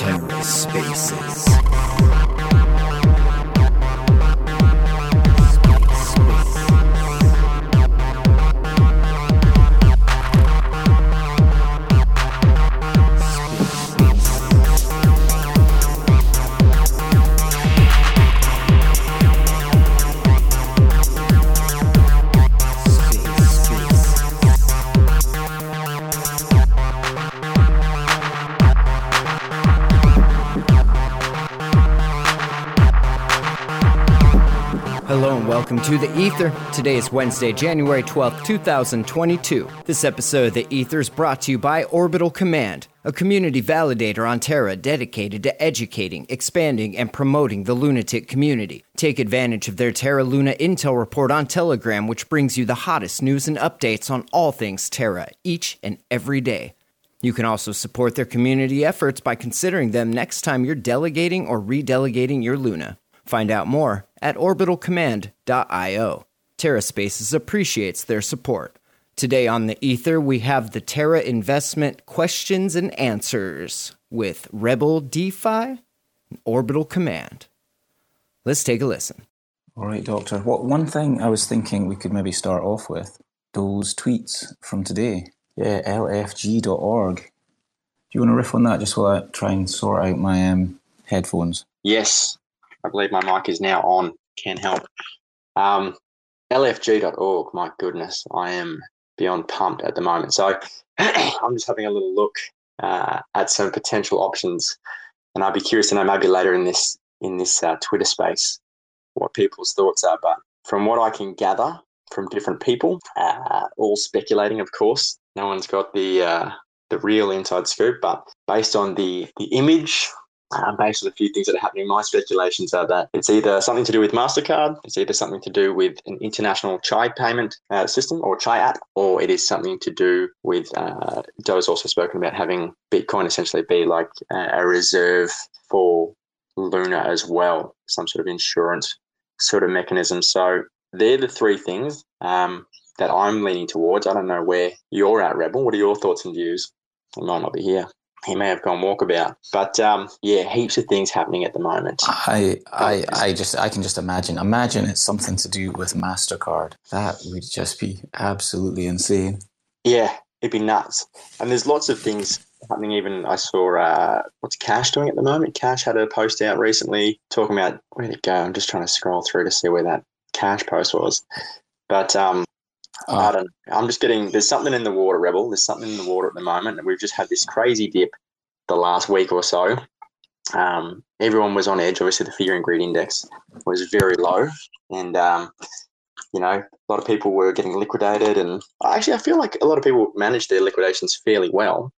Terra Spaces. Welcome to The Ether. Today is Wednesday, January 12th, 2022. This episode of The Ether is brought to you by Orbital Command, a community validator on Terra dedicated to educating, expanding, and promoting the lunatic community. Take advantage of their Terra Luna Intel report on Telegram, which brings you the hottest news and updates on all things Terra each and every day. You can also support their community efforts by considering them next time you're delegating or redelegating your Luna. Find out more at orbitalcommand.io. TerraSpaces appreciates their support. Today on the Ether, we have the Terra Investment Questions and Answers with Rebel DeFi and Orbital Command. Let's take a listen. All right, Doctor. What one thing I was thinking we could maybe start off with those tweets from today. Yeah, lfg.org. Do you want to riff on that just while I try and sort out my um, headphones? Yes, I believe my mic is now on. Can help. Um, LFG.org, my goodness, I am beyond pumped at the moment. So I'm just having a little look uh, at some potential options, and I'd be curious to know maybe later in this in this uh, Twitter space what people's thoughts are. But from what I can gather from different people, uh, all speculating, of course, no one's got the uh, the real inside scoop. But based on the the image um, based on a few things that are happening, my speculations are that it's either something to do with MasterCard, it's either something to do with an international Chai payment uh, system or Chai app, or it is something to do with, uh, Do's also spoken about having Bitcoin essentially be like a reserve for Luna as well, some sort of insurance sort of mechanism. So they're the three things um, that I'm leaning towards. I don't know where you're at, Rebel. What are your thoughts and views? I might not be here he may have gone walkabout. But um, yeah, heaps of things happening at the moment. I, I, I just, I can just imagine. Imagine it's something to do with Mastercard. That would just be absolutely insane. Yeah, it'd be nuts. And there's lots of things happening. Even I saw uh, what's Cash doing at the moment. Cash had a post out recently talking about where did it go? I'm just trying to scroll through to see where that Cash post was. But um, Oh. I don't. I'm just getting. There's something in the water, Rebel. There's something in the water at the moment, and we've just had this crazy dip the last week or so. Um, everyone was on edge. Obviously, the fear and greed index was very low, and um, you know, a lot of people were getting liquidated. And actually, I feel like a lot of people managed their liquidations fairly well,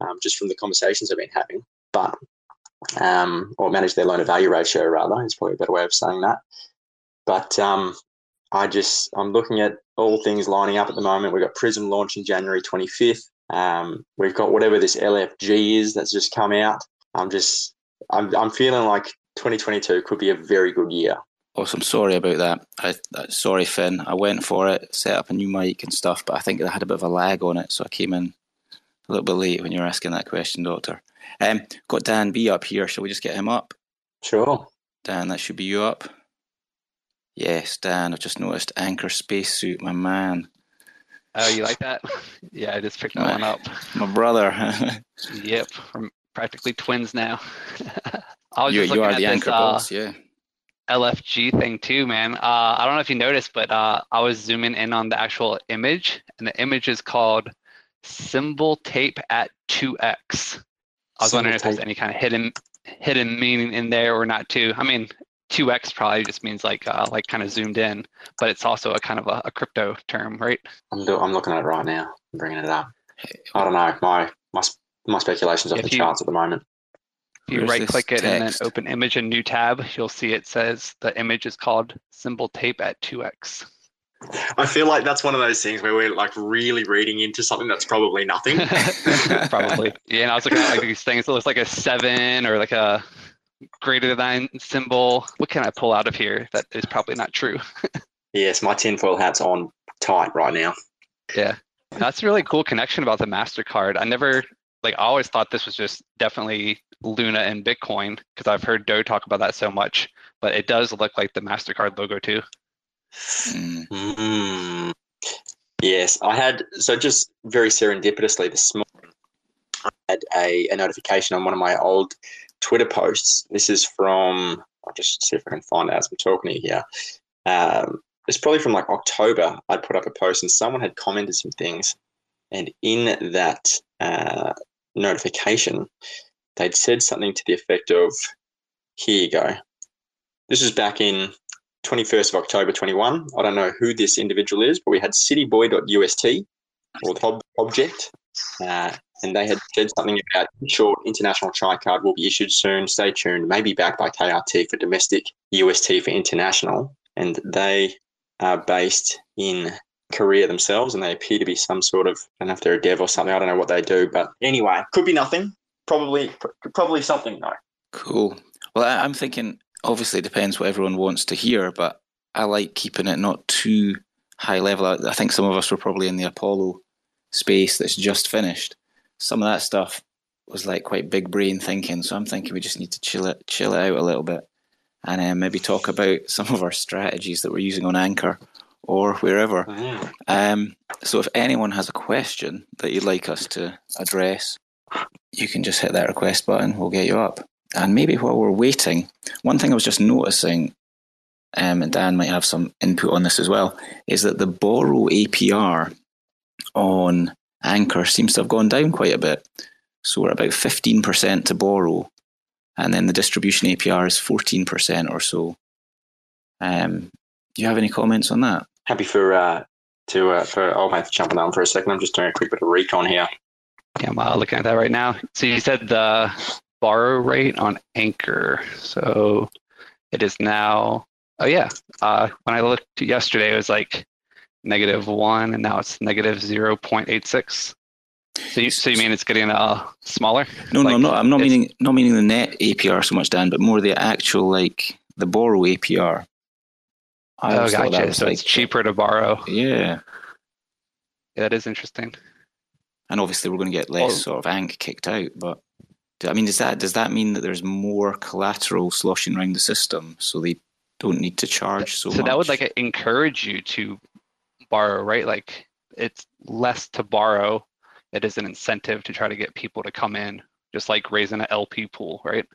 um, just from the conversations I've been having. But um, or manage their loan to value ratio rather is probably a better way of saying that. But um, I just I'm looking at all things lining up at the moment. We've got Prism launching January 25th. Um, we've got whatever this LFG is that's just come out. I'm just I'm I'm feeling like 2022 could be a very good year. Awesome. Sorry about that. I, uh, sorry, Finn. I went for it, set up a new mic and stuff, but I think I had a bit of a lag on it, so I came in a little bit late when you were asking that question, Doctor. Um, got Dan B up here. Shall we just get him up? Sure. Dan, that should be you up. Yes, Dan, I've just noticed Anchor Spacesuit, my man. Oh, you like that? yeah, I just picked that one up. My brother. yep, we're practically twins now. I was you, just you are at the this, anchor uh, boss, yeah. LFG thing too, man. Uh, I don't know if you noticed, but uh, I was zooming in on the actual image, and the image is called symbol tape at 2x. I was Symbol wondering if there's tape. any kind of hidden hidden meaning in there or not too. I mean, 2x probably just means like uh, like kind of zoomed in, but it's also a kind of a, a crypto term, right? I'm do, I'm looking at it right now. I'm bringing it up. I don't know. My my my speculations off If the you- charts at the moment. If you right click it and then open image in new tab, you'll see it says the image is called symbol tape at 2x. I feel like that's one of those things where we're like really reading into something that's probably nothing. Probably. Yeah, and I was looking at like these things. It looks like a seven or like a greater than symbol. What can I pull out of here that is probably not true? yes, my tinfoil hat's on tight right now. Yeah, that's a really cool connection about the Mastercard. I never like I always thought this was just definitely Luna and Bitcoin because I've heard Do talk about that so much, but it does look like the Mastercard logo too. Mm. Mm. Yes, I had so just very serendipitously this morning, I had a, a notification on one of my old Twitter posts. This is from I'll just see if I can find it as I'm talking to you here. Um, it's probably from like October. I'd put up a post and someone had commented some things, and in that uh, notification, they'd said something to the effect of, "Here you go." This was back in 21st of October 21. I don't know who this individual is, but we had cityboy.ust or the ob- object, uh, and they had said something about short international chai card will be issued soon. Stay tuned. Maybe backed by KRT for domestic, UST for international, and they are based in Korea themselves, and they appear to be some sort of I don't know if they're a dev or something. I don't know what they do, but anyway, could be nothing. Probably, probably something. No. Cool. Well, I'm thinking. Obviously, it depends what everyone wants to hear, but I like keeping it not too high level. I think some of us were probably in the Apollo space that's just finished. Some of that stuff was like quite big brain thinking. So I'm thinking we just need to chill it, chill it out a little bit, and then maybe talk about some of our strategies that we're using on Anchor or wherever. Mm. Um, so if anyone has a question that you'd like us to address, you can just hit that request button. We'll get you up. And maybe while we're waiting, one thing I was just noticing, um, and Dan might have some input on this as well, is that the borrow APR on Anchor seems to have gone down quite a bit. So we're about 15% to borrow, and then the distribution APR is 14% or so. Um, do you have any comments on that? Happy for uh, to uh, for old mate to jump on that one for a second. I'm just doing a quick bit of recon here. Yeah, I'm uh, looking at that right now. So you said the borrow rate on Anchor. So it is now. Oh yeah. Uh, when I looked yesterday, it was like negative one, and now it's negative zero point eight six. So you so you mean it's getting uh smaller? No, no, Like, I'm not. I'm not meaning not meaning the net APR so much, Dan, but more the actual like the borrow APR. I Oh, always thought that gotcha. So like- it's cheaper to borrow. Yeah, Yeah, that is interesting. and obviously we're going to get less Oh. sort of ANC kicked out. But do- I mean, does that does that mean that there's more collateral sloshing around the system, so they don't need to charge so, So much? that would like encourage you to borrow, right? Like it's less to borrow. It is an incentive to try to get people to come in, just like raising an LP pool, right?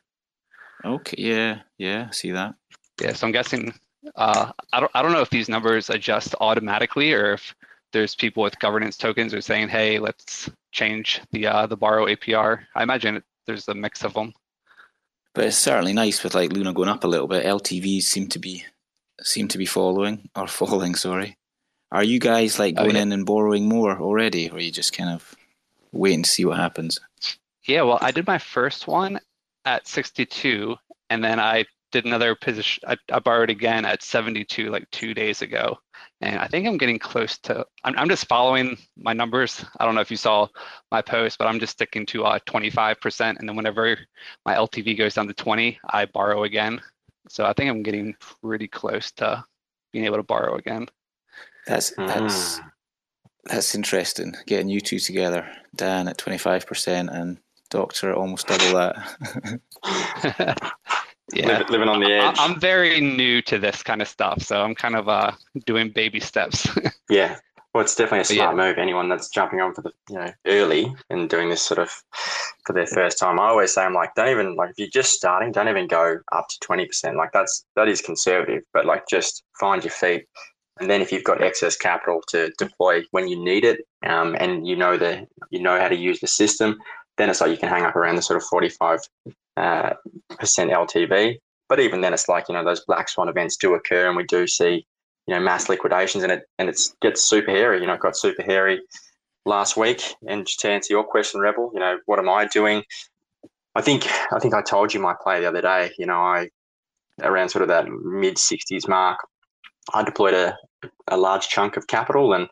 okay, yeah, yeah, see that. Yeah, so I'm guessing uh, I don't I don't know if these numbers adjust automatically or if there's people with governance tokens who are saying, hey, let's change the uh, the borrow APR. I imagine it, there's a mix of them. But it's certainly nice with like Luna going up a little bit. LTVs seem to be seem to be following or falling. Sorry. Are you guys like Oh, going yeah. in and borrowing more already, or are you just kind of wait and see what happens? Yeah, well, I did my first one at 62, and then I did another position. I, I borrowed again at 72 like two days ago, and I think I'm getting close to. I'm, I'm just following my numbers. I don't know if you saw my post, but I'm just sticking to uh 25%, and then whenever my LTV goes down to 20, I borrow again. So I think I'm getting pretty close to being able to borrow again. That's that's Mm. that's interesting. Getting you two together, Dan at twenty five percent and Doctor at almost double that. yeah. Liv- living on the I- edge. I'm very new to this kind of stuff, so I'm kind of uh, doing baby steps. Yeah. Well, it's definitely a But smart move. Anyone that's jumping on for the you know early and doing this sort of for their first time, I always say I'm like, don't even like if you're just starting, don't even go up to twenty percent. Like that's that is conservative, but like just find your feet, and then if you've got excess capital to deploy when you need it, um, and you know the you know how to use the system, then it's like you can hang up around the sort of forty five uh, percent LTV. But even then, it's like you know those black swan events do occur, and we do see you know mass liquidations and it and it gets super hairy. You know it got super hairy last week. And to answer your question rebel you know what am i doing? I think i think i told you my play the other day. You know i around sort of that mid 60s mark i deployed a, a large chunk of capital and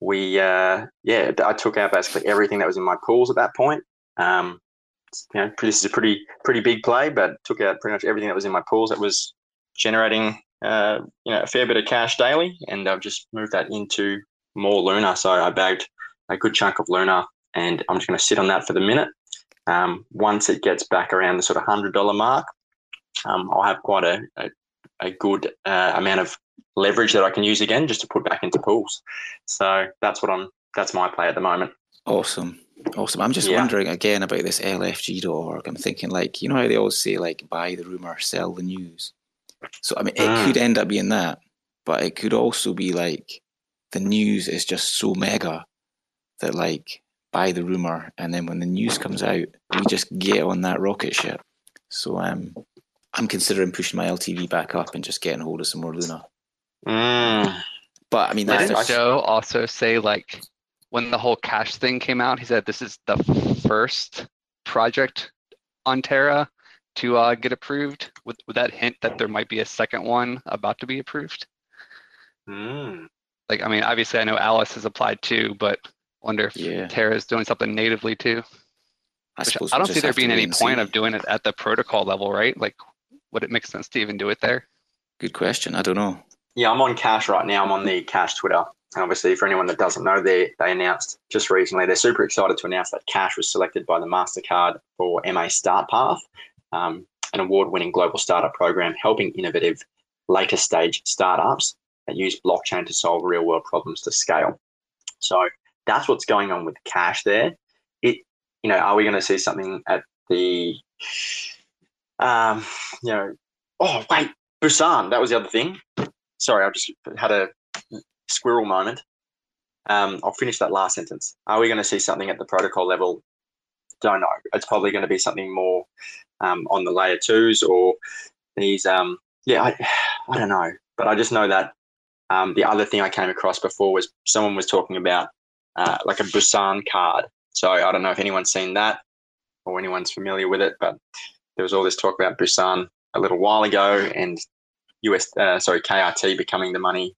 we uh yeah i took out basically everything that was in my pools at that point um you know this is a pretty pretty big play but took out pretty much everything that was in my pools that was generating uh, you know, a fair bit of cash daily, and I've just moved that into more Luna. So I bagged a good chunk of Luna, and I'm just going to sit on that for the minute. Um, once it gets back around the sort of hundred dollar mark, um, I'll have quite a, a, a good uh, amount of leverage that I can use again just to put back into pools. So that's what I'm. That's my play at the moment. Awesome. Awesome. I'm just Yeah. wondering again about this LFG LFG.org. I'm thinking like, you know how they always say like buy the rumor, sell the news. So I mean it Mm. could end up being that, but it could also be like the news is just so mega that like buy the rumor and then when the news comes out, we just get on that rocket ship. So um I'm considering pushing my LTV back up and just getting hold of some more Luna. Mm. But I mean that's Didn't I- Joe also say like when the whole cash thing came out, he said this is the first project on Terra to uh, get approved. Would, would that hint that there might be a second one about to be approved? Mm. Like, I mean, obviously I know Alice has applied too, but wonder if Yeah. Terra is doing something natively too. I Which suppose I don't see there being any point of doing it at the protocol level, right? Like, would it make sense to even do it there? Good question. I don't know. Yeah, I'm on Cash right now. I'm on the Cash Twitter. And obviously, for anyone that doesn't know, they they announced just recently they're super excited to announce that Cash was selected by the Mastercard for MA Start Path, um, an award-winning global startup program helping innovative later stage startups that use blockchain to solve real-world problems to scale. So that's what's going on with Cash there. It, you know, are we going to see something at the, um, you know, oh wait, Busan. That was the other thing. Sorry, I just had a squirrel moment. Um, I'll finish that last sentence. Are we going to see something at the protocol level? Don't know. It's probably going to be something more um, on the layer twos or these. Um, yeah, I, I don't know, but I just know that um, the other thing I came across before was someone was talking about uh, like a Busan card. So I don't know if anyone's seen that or anyone's familiar with it, but there was all this talk about Busan a little while ago and US, uh, sorry, KRT becoming the money,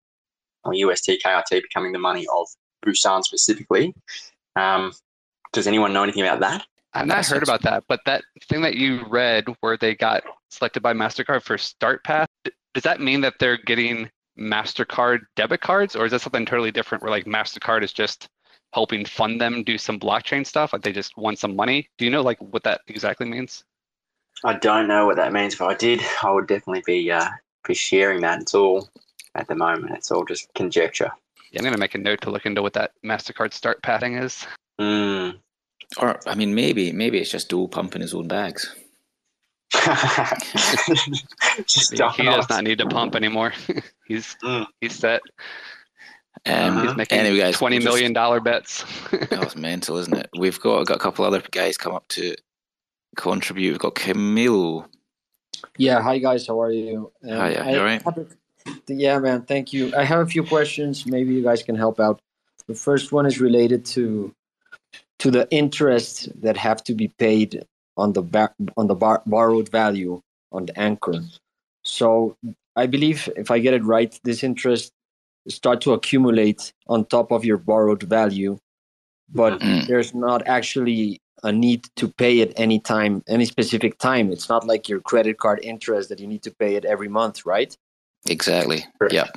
or UST KRT becoming the money of Busan specifically. Um, does anyone know anything about that? I've not heard about that, but that thing that you read where they got selected by MasterCard for Start Path, does that mean that they're getting MasterCard debit cards, or is that something totally different where like MasterCard is just helping fund them do some blockchain stuff? Like they just want some money? Do you know like what that exactly means? I don't know what that means. If I did, I would definitely be uh, be sharing that. It's all at the moment. It's all just conjecture. Yeah, I'm gonna make a note to look into what that MasterCard Start padding is. Mm. Or I mean, maybe maybe it's just Dole pumping his own bags. just He, don't he does not need to pump anymore. he's Mm. he's set. Um, Uh-huh. He's making Anyway, guys, twenty we'll just- million dollar bets. That was mental, isn't it? We've got got a couple other guys come up to contribute. We've got Camilo. Yeah, hi guys, how are you? Um, Hi, yeah, you alright? have a- yeah, man, thank you. I have a few questions. Maybe you guys can help out. The first one is related to to the interest that have to be paid on the ba- on the bar- borrowed value on the anchor. So I believe if I get it right, this interest start to accumulate on top of your borrowed value, but Mm. there's not actually a need to pay it any time, any specific time. It's not like your credit card interest that you need to pay it every month, right? Exactly. Correct. Yeah.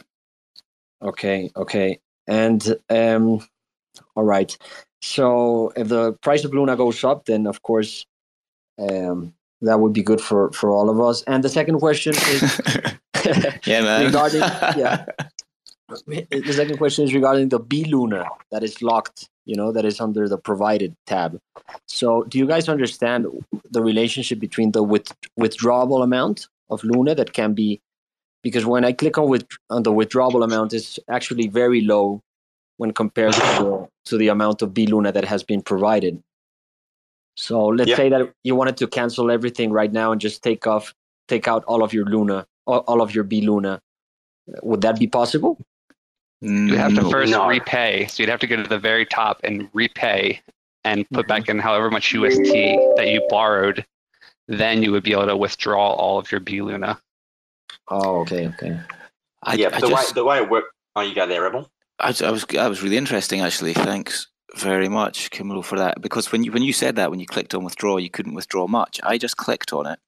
Okay, okay. And um all right. So if the price of Luna goes up, then of course um that would be good for for all of us. And the second question is yeah. Regarding- yeah. the second question is regarding the B Luna that is locked, you know, that is under the provided tab. So, do you guys understand the relationship between the with, withdrawable amount of Luna that can be? Because when I click on with on the withdrawable amount, it's actually very low when compared to the, to the amount of B Luna that has been provided. So let's Yeah. say that you wanted to cancel everything right now and just take off, take out all of your Luna, all, all of your B Luna. Would that be possible? You have to first No. repay. So you'd have to go to the very top and repay and put Mhm. back in however much UST that you borrowed. Then you would be able to withdraw all of your B Luna. Oh, okay, okay. I, yeah, I the just, way the way it worked. Oh, you go there, Rebel. I, I was that was really interesting actually. Thanks very much, Camilo, for that. Because when you when you said that when you clicked on withdraw, you couldn't withdraw much. I just clicked on it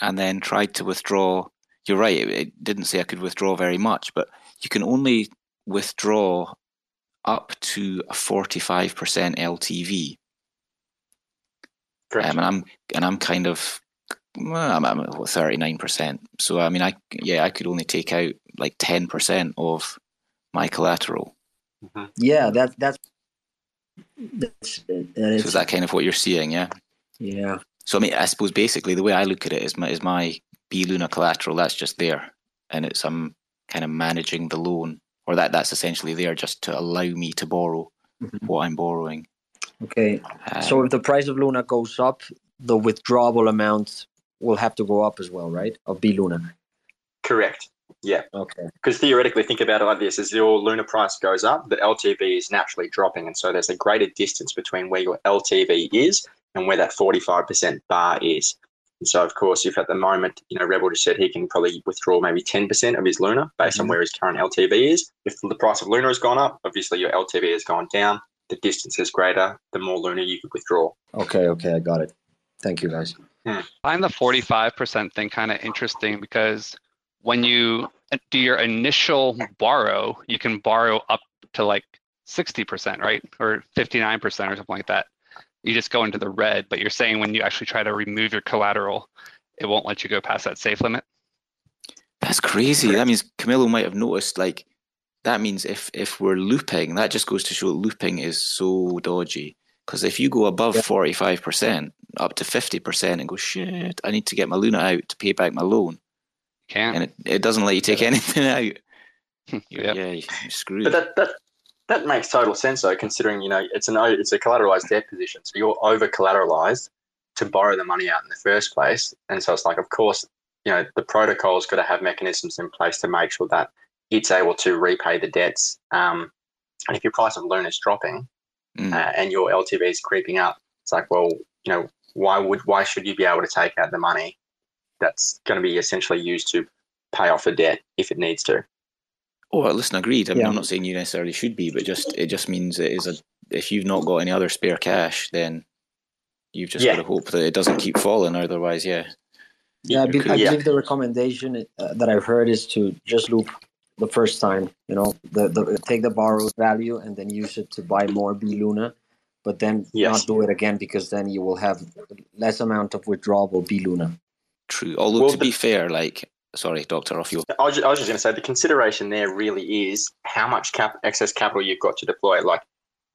and then tried to withdraw you're right. It, it didn't say I could withdraw very much, but you can only withdraw up to a 45% LTV. Correct. Um, and I'm and I'm kind of well, I'm, I'm at thirty nine percent. So I mean, I yeah, I could only take out like ten percent of my collateral. Yeah, that that's that's uh, So is that kind of what you're seeing? Yeah. yeah. So I mean, I suppose basically the way I look at it is my is my B Luna collateral. That's just there, and it's I'm kind of managing the loan, or that that's essentially there just to allow me to borrow Mhm. what I'm borrowing. Okay. Um, So if the price of Luna goes up, the withdrawable amount will have to go up as well, right? Of B Luna. Correct. Yeah. Okay. Because theoretically, think about it like this: as your Luna price goes up, the LTV is naturally dropping, and so there's a greater distance between where your LTV is and where that 45% bar is. And so, of course, if at the moment, you know, Rebel just said he can probably withdraw maybe 10% of his Luna based on Mhm. where his current LTV is. If the price of Luna has gone up, obviously your LTV has gone down. The distance is greater, the more Luna you could withdraw. Okay. Okay. I got it. Thank you, guys. I find the 45% thing kind of interesting because when you do your initial borrow, you can borrow up to like 60%, right? Or 59% or something like that. You just go into the red, but you're saying when you actually try to remove your collateral, it won't let you go past that safe limit. That's crazy. That means Camilo might have noticed. Like that means if if we're looping, that just goes to show looping is so dodgy. Because if you go above forty five percent, up to fifty percent, and go shit, I need to get my Luna out to pay back my loan, You can't. and it, it doesn't let you take anything out. Yep. Yeah, you're screwed. But that, that that makes total sense though, considering you know it's an it's a collateralized debt position, so you're over collateralized to borrow the money out in the first place, and so it's like, of course, you know the protocol's got to have mechanisms in place to make sure that it's able to repay the debts. Um, and if your price of loan is dropping Mm. uh, and your LTV is creeping up, it's like, well, you know, why would why should you be able to take out the money that's going to be essentially used to pay off a debt if it needs to? Oh, well, listen, agreed. I mean, Yeah. I'm not saying you necessarily should be, but just it just means it is a. If you've not got any other spare cash, then you've just Yeah. got to hope that it doesn't keep falling. Otherwise, yeah, Yeah, I, be- I Yeah. believe the recommendation uh, that I've heard is to just loop the first time. You know, the, the take the borrowed value and then use it to buy more B Luna, but then Yes. not do it again because then you will have less amount of withdrawable B Luna. true. Although Well, to be fair, like, sorry, Doctor, off you. I was, I was just going to say the consideration there really is how much cap, excess capital you've got to deploy. Like,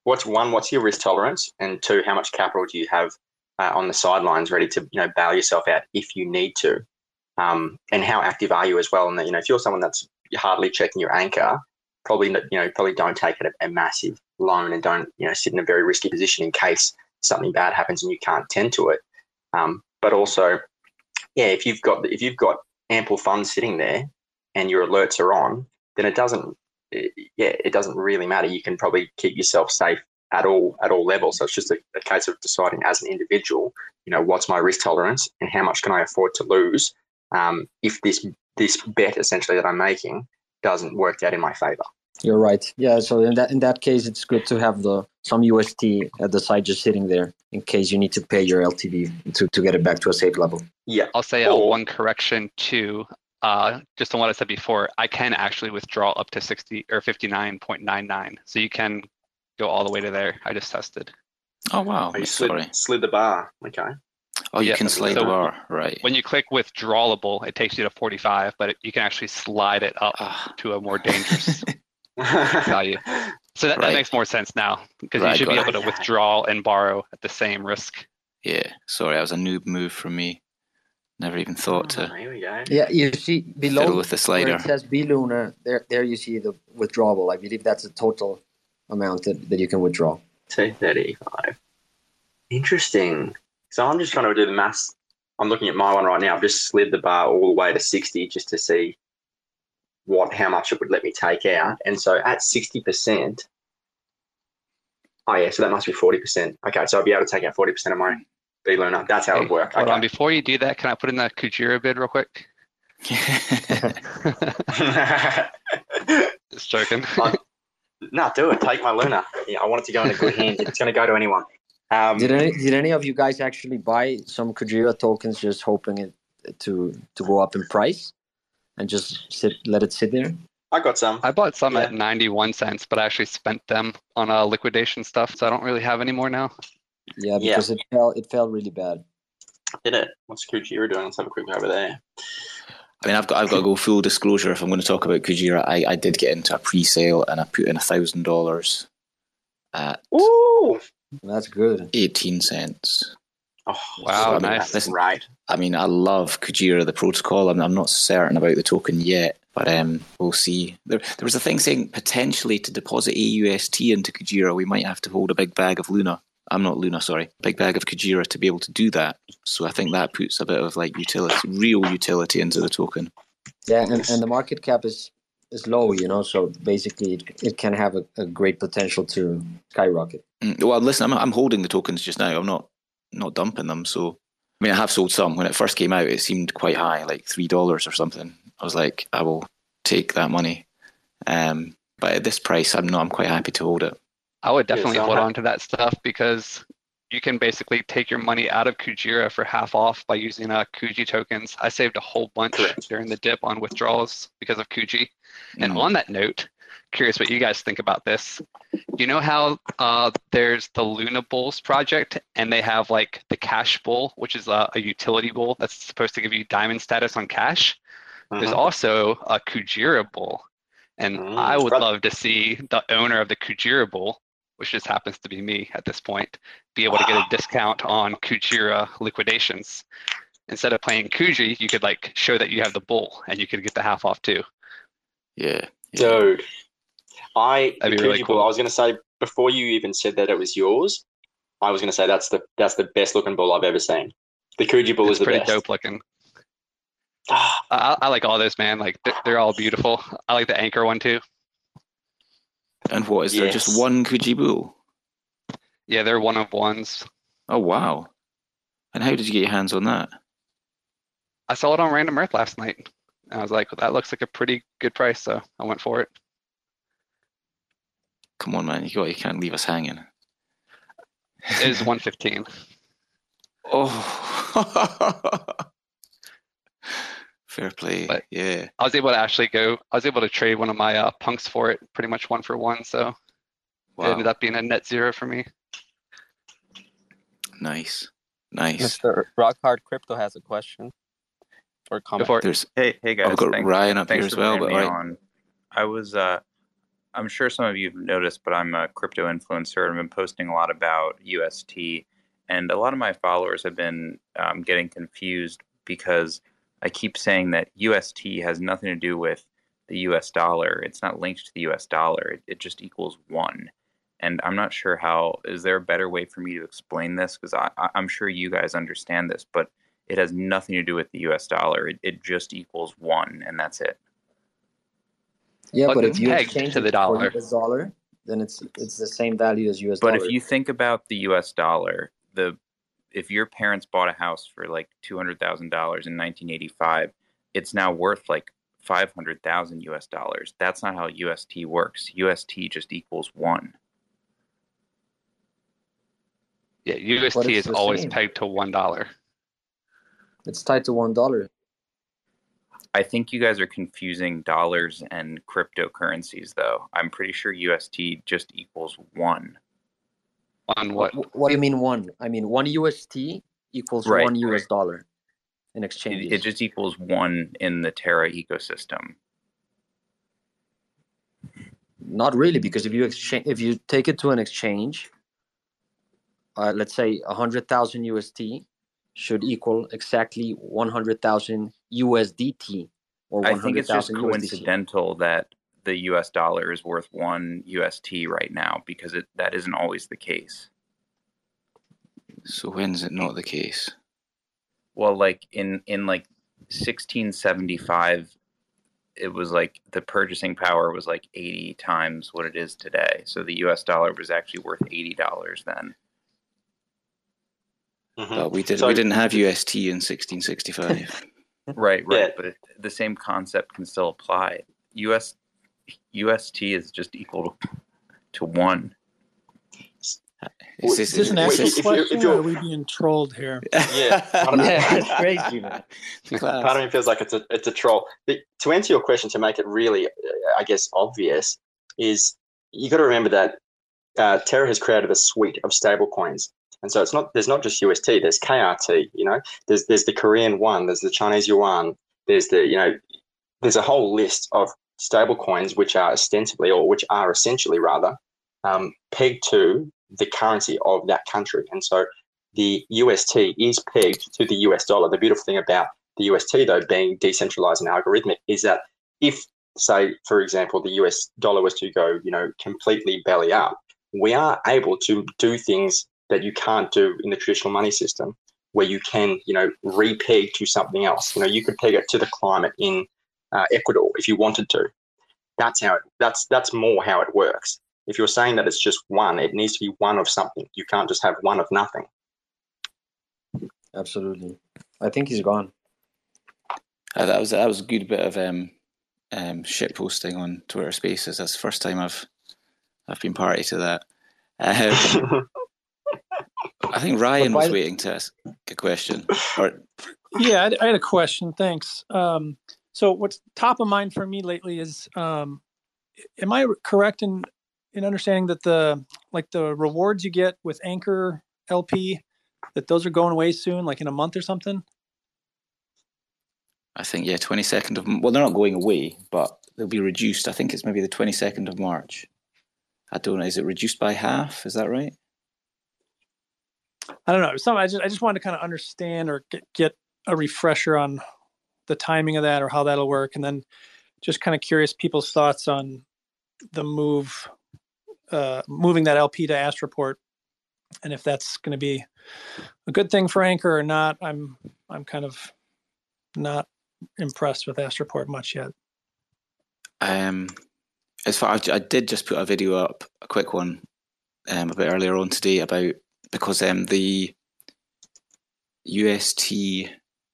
what's one, what's your risk tolerance, and two, how much capital do you have uh, on the sidelines ready to you know bail yourself out if you need to, um, and how active are you as well? And that, you know, if you're someone that's hardly checking your anchor, probably you know probably don't take a, a massive loan and don't you know sit in a very risky position in case something bad happens and you can't tend to it. Um, but also, yeah, if you've got if you've got ample funds sitting there and your alerts are on, then it doesn't. eh, Yeah, it doesn't really matter. You can probably keep yourself safe at all at all levels. So it's just a, a case of deciding as an individual, you know, what's my risk tolerance and how much can I afford to lose um, if this this bet essentially that I'm making doesn't work out in my favor. You're right. Yeah. So in that in that case, it's good to have the some UST at the side just sitting there in case you need to pay your LTV to, to get it back to a safe level. Yeah, I'll say uh, one correction too. Uh, just on what I said before, I can actually withdraw up to 60 or 59.99. So you can go all the way to there. I just tested. Oh wow, Oh, you sorry. slid, slid the bar. Okay. Oh, you Yeah, can slide so the bar, right? When you click withdrawable, it takes you to 45, but it, you can actually slide it up Ah, to a more dangerous value. So that, Right. that makes more sense now because Right, you should be able it. to withdraw and borrow at the same risk. yeah, sorry, that was a noob move from me. Never even thought to Oh, here we go. Yeah, you see below with the where it says B Luna, there there you see the withdrawable. I believe that's the total amount that, that you can withdraw. 235. Interesting. So I'm just trying to do the maths. I'm looking at my one right now. I've just slid the bar all the way to 60 just to see what how much it would let me take out. And so at 60%, oh yeah, so that must be 40%. Okay, so I'll be able to take out 40% of my B Luna. That's how it would work. Hold on, before you do that, can I put in the Kujira bid real quick? Just joking. no, do it. Take my Luna. Yeah, I want it to go in a good hand. It's going to go to anyone. Um, Did any did any of you guys actually buy some Kujira tokens just hoping it to to go up in price? And just sit let it sit there? I got some. I bought some Yeah. at 91 cents, but I actually spent them on uh, liquidation stuff, so I don't really have any more now. Yeah, Yeah. because it fell it fell really bad. Did it? What's Kujira doing? Let's have a quick look over there. I mean, I've got I've got to go full disclosure. If I'm going to talk about Kujira, I, I did get into a pre-sale and I put in a thousand dollars at Ooh! That's good. eighteen cents. Oh, Wow, so nice. That's right. I mean, I love Kujira, the protocol. I'm, I'm not certain about the token yet, but um, we'll see. There, there was a thing saying potentially to deposit AUST into Kujira, we might have to hold a big bag of Luna. I'm not Luna, sorry, big bag of Kujira to be able to do that. So I think that puts a bit of like utility, real utility into the token. Yeah, and, and the market cap is is low, you know, so basically it, it can have a, a great potential to skyrocket. Mm, Well, listen, I'm, I'm holding the tokens just now. I'm not not dumping them. So I mean, I have sold some. When it first came out, it seemed quite high, like three dollars or something. I was like, I will take that money. Um, but at this price, I'm not. I'm quite happy to hold it. I would definitely hold on to that stuff because you can basically take your money out of Kujira for half off by using uh, Kuji tokens. I saved a whole bunch during the dip on withdrawals because of Kuji. And Mm. on that note, curious what you guys think about this. You know how uh, there's the Luna Bulls project, and they have like the Cash Bull, which is a, a utility bull that's supposed to give you diamond status on cash. There's Mhm. also a Kujira Bull, and Mm, I would prob- love to see the owner of the Kujira Bull, which just happens to be me at this point, be able to get a discount on Kujira liquidations. Instead of playing Kuji, you could like show that you have the bull, and you could get the half off too. Yeah. yeah. Dude, I That'd be really cool. I was going to say before you even said that it was yours, I was going to say that's the that's the best looking bull I've ever seen. The Kuji bull It's is the pretty best. dope looking. Ah, I, I like all those, man. Like they're, they're all beautiful. I like the anchor one too. And what is there? Just one Kujibu? Yeah, they're one of ones. Oh wow! And how did you get your hands on that? I saw it on Random Earth last night. I was like, well, that looks like a pretty good price, so I went for it. Come on, man! You got you can't leave us hanging. It is 115. Oh. Fair play. But- yeah. I was able to actually go. I was able to trade one of my uh, punks for it, pretty much one for one. So it ended up being a net zero for me. Nice. Nice. Mr. Rockhard Crypto has a question or comment. for it. There's Hey, hey guys. I've got thanks, Ryan up here as well, but me all right. on. I was, uh, I'm sure some of you have noticed, but I'm a crypto influencer. I've been posting a lot about UST, and a lot of my followers have been um, getting confused because I keep saying that UST has nothing to do with the US dollar. It's not linked to the US dollar. It, it just equals one. And I'm not sure how. Is there a better way for me to explain this? Because I'm sure you guys understand this, but it has nothing to do with the US dollar. It, it just equals one, and that's it. Yeah, But but if you pegged exchange to the dollar. for US dollar, then it's it's the same value as US dollar. But dollar. if you think about the US dollar, the if your parents bought a house for like two hundred thousand dollars in nineteen eighty five, it's now worth like five hundred thousand US dollars. That's not how UST works. UST just equals one. Yeah, UST is always same. pegged to one dollar. it's tied to one dollar. I think you guys are confusing dollars and cryptocurrencies though. I'm pretty sure UST just equals one. On what? What, what do you mean one? I mean one UST equals Right, one US right. dollar in exchange. it just equals one in the Terra ecosystem. Not really, because if you exchange, if you take it to an exchange, uh, let's say a hundred thousand UST should equal exactly one hundred thousand USDT or I think it's just thousand USDT. coincidental that the US dollar is worth one UST right now because it that isn't always the case. So when's it not the case? Well, like in in like 1675 it was like the purchasing power was like 80 times what it is today. So the US dollar was actually worth $80 then. Mhm. Well, we did. So- we didn't have UST in 1665. Right, right, Yeah. but it, the same concept can still apply. US UST is just equal to 1. It's, Is this an actual access if you- question, if you're- or are we being trolled here? Yeah, I. Yeah, it's crazy, man. Part of me feels like it's a it's a troll. The, to answer your question, to make it really, uh, I guess, obvious, is you got to remember that uh, Terra has created a suite of stable coins, and so it's not there's not just UST. There's KRT. You know, there's there's the Korean one. There's the Chinese yuan. There's the you know, there's a whole list of stable coins which are ostensibly or which are essentially rather um, pegged to the currency of that country, and so the UST is pegged to the US dollar. The beautiful thing about the UST, though, being decentralized and algorithmic, is that if, say, for example, the US dollar was to go, you know, completely belly up, we are able to do things that you can't do in the traditional money system, where you can, you know, repeg to something else. You know, you could peg it to the climate in uh, Ecuador if you wanted to. That's how it. That's that's more how it works. If you're saying that it's just one, it needs to be one of something. You can't just have one of nothing. Absolutely. I think he's gone. Uh, that was that was a good bit of um, um, shit posting on Twitter Spaces. That's the first time I've I've been party to that. Um, I think Ryan was waiting to ask a question. Or Yeah, I had, I had a question. Thanks. Um, so what's top of mind for me lately is, um, am I correct in in understanding that the like the rewards you get with Anchor LP, that those are going away soon, like in a month or something? I think yeah, twenty second of well, they're not going away, but they'll be reduced. I think it's maybe the twenty second of March. I don't know. Is it reduced by half? Is that right? I don't know. Some I just I just wanted to kind of understand or get, get a refresher on the timing of that or how that'll work, and then just kind of curious people's thoughts on the move, uh, moving that LP to Astroport, and if that's going to be a good thing for Anchor or not. I'm I'm kind of not impressed with Astroport much yet. Um, as far I, did just put a video up, a quick one, um, a bit earlier on today about because um the UST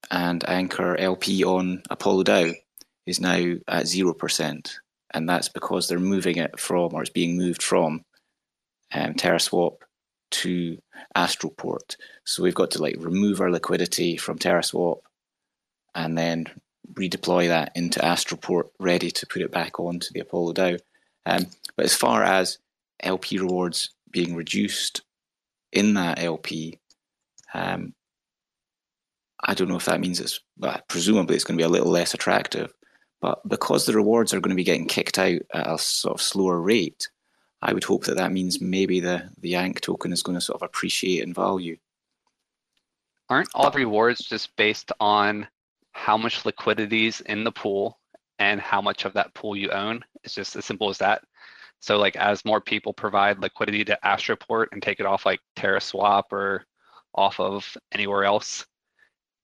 and Anchor LP on Apollo DAO is now at zero percent, and that's because they're moving it from, or it's being moved from, um, TerraSwap to Astroport. So we've got to like remove our liquidity from TerraSwap, and then redeploy that into Astroport, ready to put it back onto the Apollo DAO. Um, but as far as LP rewards being reduced in that LP, um, I don't know if that means it's, well, presumably it's going to be a little less attractive. But because the rewards are going to be getting kicked out at a sort of slower rate, I would hope that that means maybe the, the Yank token is going to sort of appreciate in value. Aren't all rewards just based on how much liquidity is in the pool and how much of that pool you own? It's just as simple as that. So like as more people provide liquidity to Astroport and take it off like TerraSwap or off of anywhere else,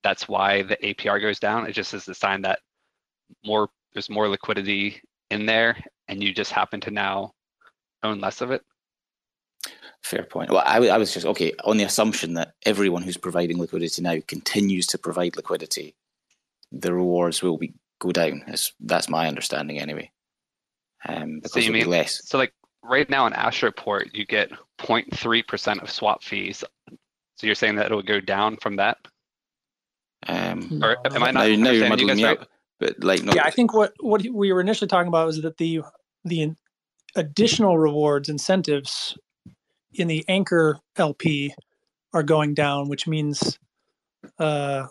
that's why the APR goes down. It just is a sign that more there's more liquidity in there and you just happen to now own less of it. Fair point. Well, I, I was just okay on the assumption that everyone who's providing liquidity now continues to provide liquidity. The rewards will be go down. That's, that's my understanding anyway. Um, because So you it'll be mean less. so like right now in Astroport you get 0.3% of swap fees. So you're saying that it'll go down from that? Um, Or am I now, not now you're understanding you muddling guys me right? up. But like, no, Yeah, I think what what we were initially talking about was that the the additional rewards incentives in the anchor LP are going down, which means uh,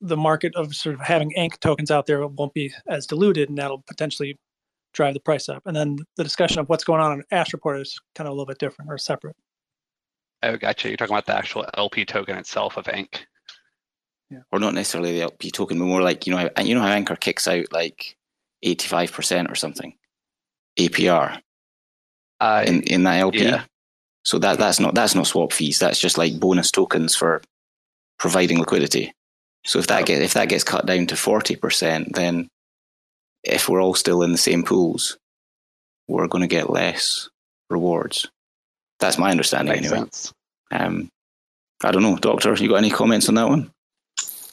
the market of sort of having anchor tokens out there won't be as diluted, and that'll potentially drive the price up. And then the discussion of what's going on in Astroport is kind of a little bit different or separate. Oh, gotcha. You're talking about the actual LP token itself of Ink. Yeah. Or not necessarily the LP token, but more like you know, how, you know how Anchor kicks out like eighty five percent or something APR Uh, in in that LP. yeah. So that that's not that's not swap fees. That's just like bonus tokens for providing liquidity. So if that get if that gets cut down to forty percent, then if we're all still in the same pools, we're going to get less rewards. That's my understanding makes anyway. sense. Um, I don't know, Doctor. You got any comments on that one?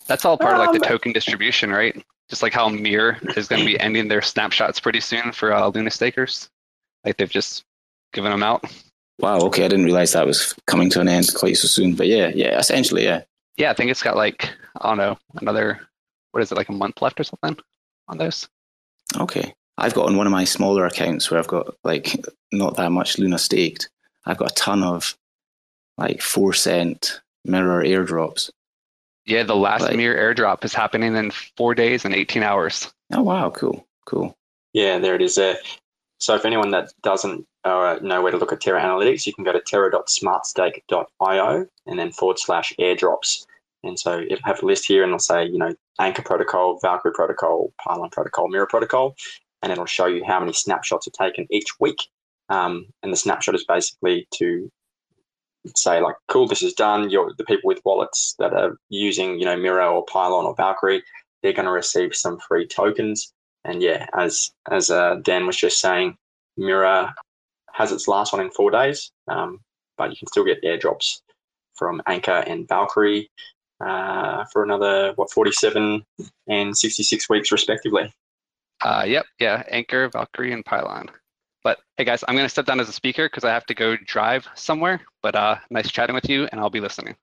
That's all part of like the Um, token distribution, right? Just like how Mir is going to be ending their snapshots pretty soon for uh, Luna stakers. Like they've just given them out. Wow. Okay, I didn't realize that was coming to an end quite so soon. But yeah, yeah, essentially, yeah. Yeah, I think it's got like I don't know another what is it like a month left or something on those. Okay. I've got on one of my smaller accounts where I've got like not that much Luna staked. I've got a ton of like four cent mirror airdrops. Yeah, the last Like- mirror airdrop is happening in four days and 18 hours. Oh wow, cool, cool. Yeah, there it is there. So if anyone that doesn't uh, know where to look at Terra Analytics, you can go to terra.smartstake.io and then forward slash airdrops. And so it'll have a list here and it'll say, you know, Anchor Protocol, Valkyrie Protocol, Pylon Protocol, Mirror Protocol, and it'll show you how many snapshots are taken each week. Um, and the snapshot is basically to say like, cool, this is done. You're the people with wallets that are using, you know, Mirror or Pylon or Valkyrie, they're going to receive some free tokens. And yeah, as as uh, Dan was just saying, Mirror has its last one in four days, um, but you can still get airdrops from Anchor and Valkyrie uh, for another what 47 and 66 weeks respectively. Uh, yep, yeah, Anchor, Valkyrie, and Pylon. But hey, guys, I'm going to step down as a speaker because I have to go drive somewhere. But uh, nice chatting with you, and I'll be listening.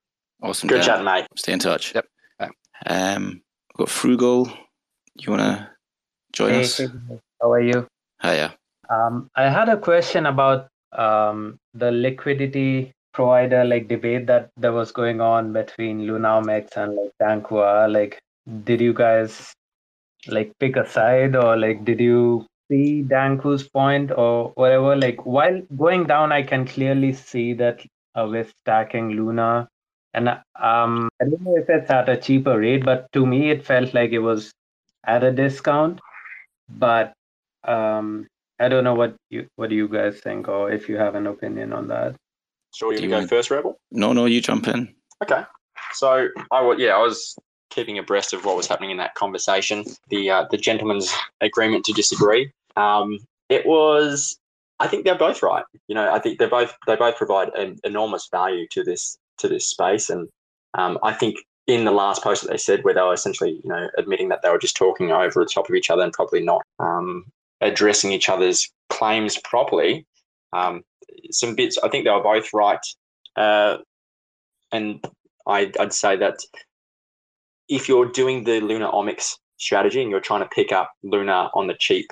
Awesome. Good Dan. chatting, mate. Stay in touch. Yep. Bye. Um, we've got Frugal. You want to join Hey, us? how are you? Hiya. Um, I had a question about um, the liquidity provider like debate that that was going on between Lunaomics and like Danku. Like, did you guys like pick a side or like did you see Danku's point or whatever? Like, while going down, I can clearly see that uh, with stacking Luna. And um, I don't know if it's at a cheaper rate, but to me, it felt like it was at a discount. But um, I don't know what you what do you guys think, or if you have an opinion on that. Sure, you you to go want- first, Rebel? No, no, you jump in. Okay. So I wa- yeah, I was keeping abreast of what was happening in that conversation. The uh, the gentleman's agreement to disagree. Um, it was. I think they're both right. You know, I think they both they both provide an enormous value to this to this space, and um, I think in the last post that they said, where they were essentially you know admitting that they were just talking over the top of each other and probably not um, addressing each other's claims properly. Um, some bits, I think they were both right. Uh, and I'd, I'd say that if you're doing the Luna Omics strategy and you're trying to pick up Luna on the cheap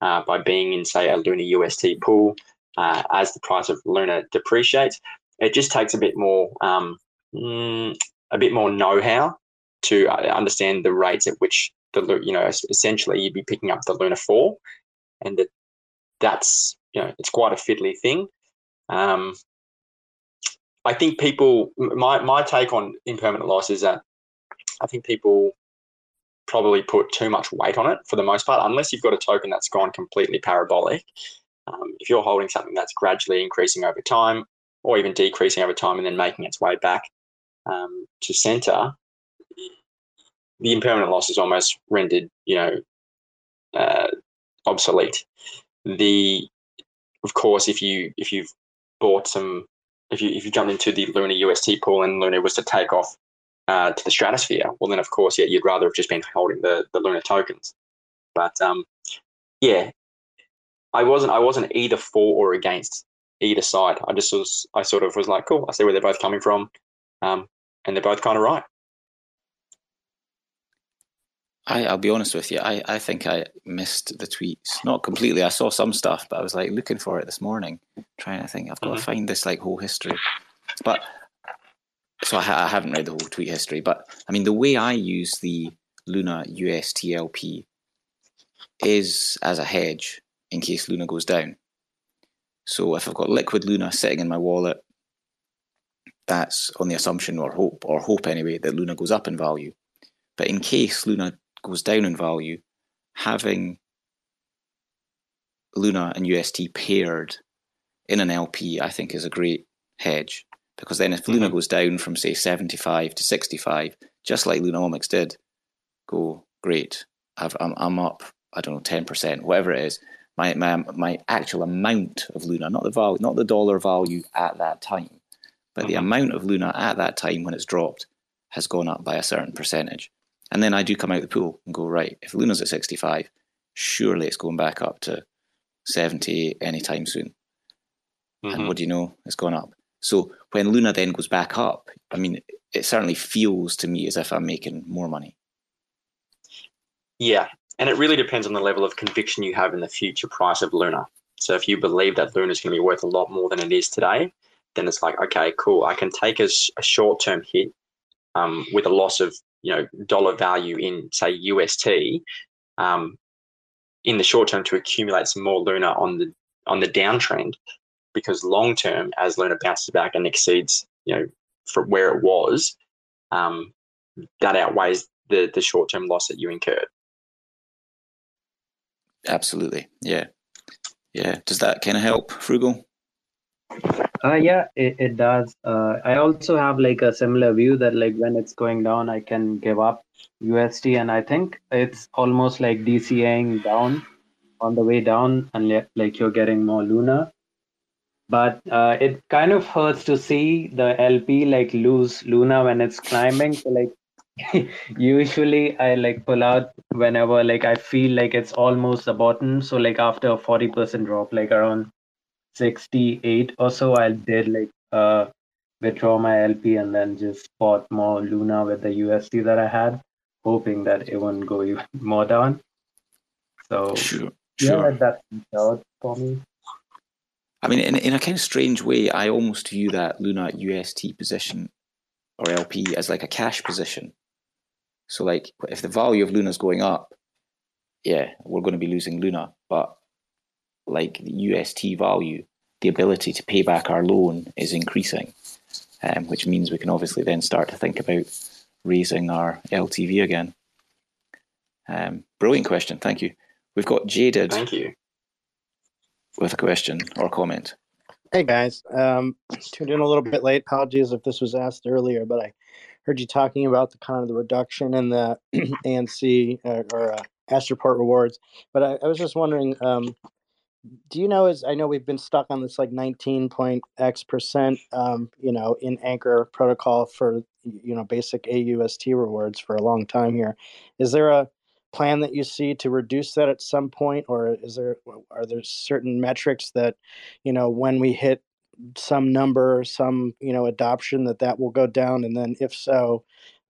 uh, by being in, say, a Luna UST pool uh, as the price of Luna depreciates, it just takes a bit more, um, mm, a bit more know-how to uh, understand the rates at which the you know essentially you'd be picking up the Luna four, and that that's you know it's quite a fiddly thing. Um, I think people, my, my take on impermanent loss is that I think people probably put too much weight on it for the most part, unless you've got a token that's gone completely parabolic. Um, if you're holding something that's gradually increasing over time or even decreasing over time and then making its way back um, to center, the impermanent loss is almost rendered, you know, uh, obsolete. The, of course, if you if you've bought some if you if you jumped into the Luna UST pool and Luna was to take off uh, to the stratosphere, well then of course yeah you'd rather have just been holding the the Luna tokens. But um, yeah, I wasn't I wasn't either for or against either side. I just was I sort of was like cool. I see where they're both coming from, um, and they're both kind of right. I, I'll be honest with you. I, I think I missed the tweets. Not completely. I saw some stuff, but I was like looking for it this morning, trying to think. I've got Mhm. to find this like whole history. But so I, I haven't read the whole tweet history. But I mean, the way I use the Luna USTLP is as a hedge in case Luna goes down. So if I've got liquid Luna sitting in my wallet, that's on the assumption or hope or hope anyway that Luna goes up in value. But in case Luna goes down in value, having Luna and UST paired in an LP, I think, is a great hedge because then if Luna goes down from say 75 to 65, just like Lunaomics did, go great. I've, I'm, I'm up, I don't know, 10%, whatever it is. My, my, my actual amount of Luna, not the value, not the dollar value at that time, but the Mhm. amount of Luna at that time when it's dropped has gone up by a certain percentage. And then I do come out the pool and go, right, if Luna's at 65, surely it's going back up to 70 anytime soon. and Mhm. what do you know? It's gone up. So when Luna then goes back up, I mean, it certainly feels to me as if I'm making more money. Yeah, and it really depends on the level of conviction you have in the future price of Luna. So if you believe that Luna is going to be worth a lot more than it is today, then it's like, okay, cool. I can take a short-term hit um, with a loss of you know dollar value in say UST um, in the short term to accumulate some more Luna on the on the downtrend, because long term, as Luna bounces back and exceeds you know from where it was, um, that outweighs the the short-term loss that you incurred. Absolutely. Yeah. Yeah. Does that kind of help, Frugal? Uh, yeah, it, it does. Uh, I also have like a similar view that like when it's going down, I can give up USD, and I think it's almost like DCAing down on the way down, and like you're getting more Luna. But uh, it kind of hurts to see the LP like lose Luna when it's climbing. So like usually I like pull out whenever like I feel like it's almost the bottom. So like after a forty percent drop, like around 68 or so i did like uh withdraw my lp and then just bought more luna with the usd that i had hoping that it wouldn't go even more down so Sure. yeah Sure. that, out for me I mean, in, in a kind of strange way, I almost view that Luna UST position or LP as like a cash position. So, like, if the value of Luna is going up, yeah, we're going to be losing Luna. But like the UST value, the ability to pay back our loan is increasing, um, which means we can obviously then start to think about raising our LTV again. Um, brilliant question. Thank you. We've got Jaded Thank you. with a question or comment. Hey guys, um, tuned in a little bit late. Apologies if this was asked earlier, but I heard you talking about the kind of the reduction in the ANC uh, or uh, Astroport rewards. But I, I was just wondering, um, do you know? Is I know we've been stuck on this like 19 point X percent, um, you know, in Anchor protocol for you know basic AUST rewards for a long time here. Is there a plan that you see to reduce that at some point, or is there are there certain metrics that you know when we hit some number some you know adoption that that will go down and then if so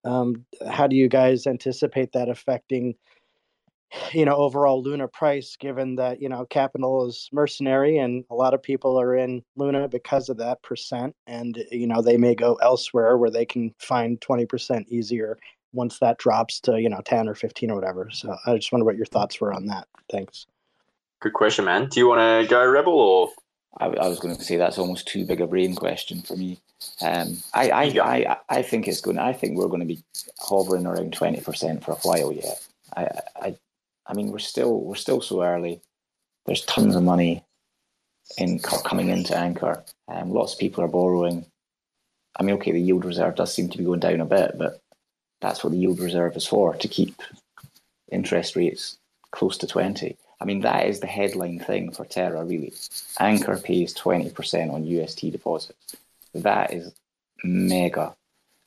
um, how do you guys anticipate that affecting you know overall luna price given that you know capital is mercenary and a lot of people are in luna because of that percent and you know they may go elsewhere where they can find 20% easier once that drops to you know 10 or 15 or whatever so i just wonder what your thoughts were on that thanks Good question, man. Do you want to go Rebel or I, I was going to say that's almost too big a brain question for me. Um, I, I, I, I think it's going. I think we're going to be hovering around twenty percent for a while yet. I, I, I mean, we're still we're still so early. There's tons of money in coming into Anchor, and um, lots of people are borrowing. I mean, okay, the yield reserve does seem to be going down a bit, but that's what the yield reserve is for to keep interest rates close to twenty. I mean, that is the headline thing for Terra, really. Anchor pays 20% on UST deposits. That is mega.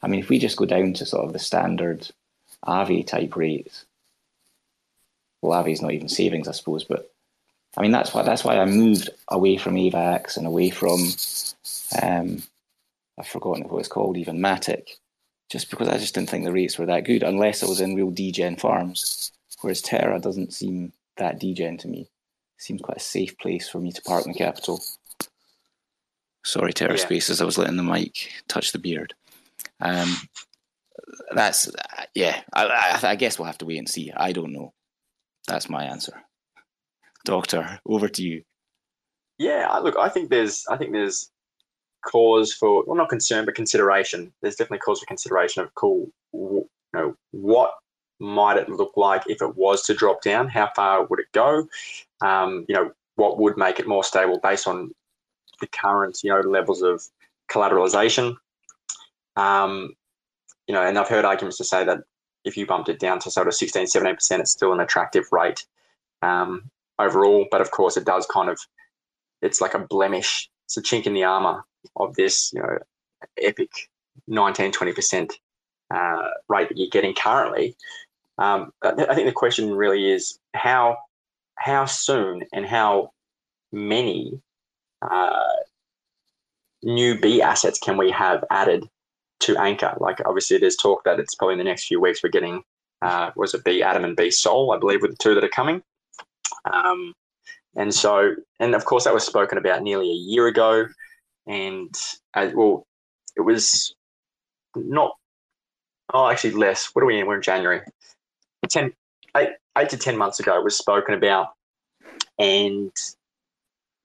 I mean, if we just go down to sort of the standard Aave type rates, well, Aave's not even savings, I suppose, but I mean, that's why that's why I moved away from AVAX and away from, um, I've forgotten what it's called, even Matic, just because I just didn't think the rates were that good, unless it was in real degen farms, whereas Terra doesn't seem that degen to me. Seems quite a safe place for me to park my capital. Sorry, Terra Yeah. Spaces, I was letting the mic touch the beard. Um, that's yeah. I, I, I guess we'll have to wait and see. I don't know. That's my answer. Doctor, over to you. Yeah, I- look, I think there's, I think there's cause for, well, not concern, but consideration. There's definitely cause for consideration of, cool, you know, what might it look like if it was to drop down? How far would it go? Um, you know, what would make it more stable based on the current, you know, levels of collateralization? Um, you know, and I've heard arguments to say that if you bumped it down to sort of 16, 17%, it's still an attractive rate um, overall. But of course, it does kind of, it's like a blemish. It's a chink in the armor of this, you know, epic 19, 20% uh, rate that you're getting currently. Um, I think the question really is how how soon and how many uh, new B assets can we have added to Anchor? Like obviously, there's talk that it's probably in the next few weeks we're getting uh, was it B Atom and B Sol, I believe, were the two that are coming. Um, and so, and of course, that was spoken about nearly a year ago. And uh, well, it was not. Oh, actually, less. What are we in? We're in January. Ten, eight, eight to ten months ago, it was spoken about, and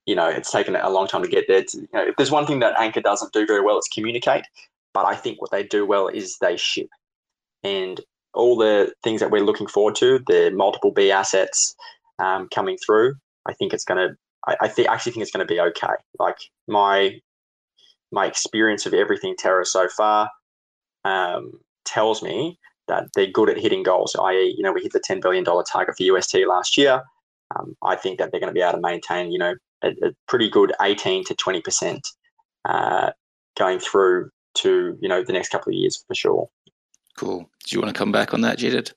you know, it's taken a long time to get there. To, you know, if there's one thing that Anchor doesn't do very well, it's communicate. But I think what they do well is they ship. And all the things that we're looking forward to, the multiple B assets um, coming through, I think it's going to. I, I think actually think it's going to be okay. Like my my experience of everything Terra so far um, tells me that they're good at hitting goals. I.e., you know, we hit the ten billion dollar target for UST last year. Um, I think that they're going to be able to maintain, you know, a, a pretty good 18 to 20 percent uh, going through to you know the next couple of years for sure. Cool. Do you want to come back on that, Jared?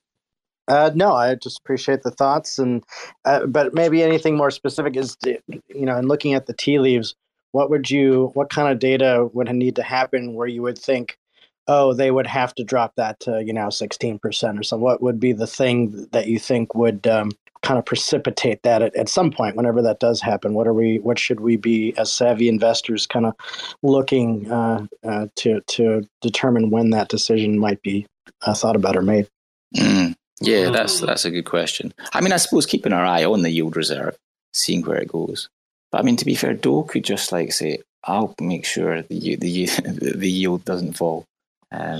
Uh, no, I just appreciate the thoughts, and uh, but maybe anything more specific is you know, in looking at the tea leaves, what would you, what kind of data would need to happen where you would think, oh, they would have to drop that to you know sixteen percent or something? What would be the thing that you think would um, kind of precipitate that at, at some point whenever that does happen. What are we what should we be as savvy investors kind of looking uh, uh, to to determine when that decision might be uh, thought about or made? Mm. yeah that's that's a good question. I mean i suppose keeping our eye on the yield reserve seeing where it goes. But i mean to be fair Do could just like say i'll make sure the the the yield doesn't fall. Um,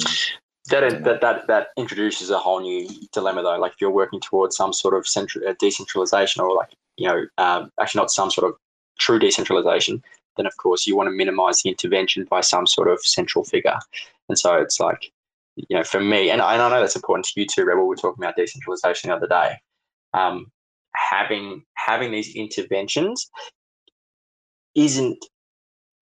that, that that that introduces a whole new dilemma though. Like if you're working towards some sort of central uh, decentralization, or like you know, um, actually not some sort of true decentralization, then of course you want to minimize the intervention by some sort of central figure. And so it's like, you know, for me, and I, and I know that's important to you too, Rebel. We were talking about decentralization the other day. Um, having having these interventions isn't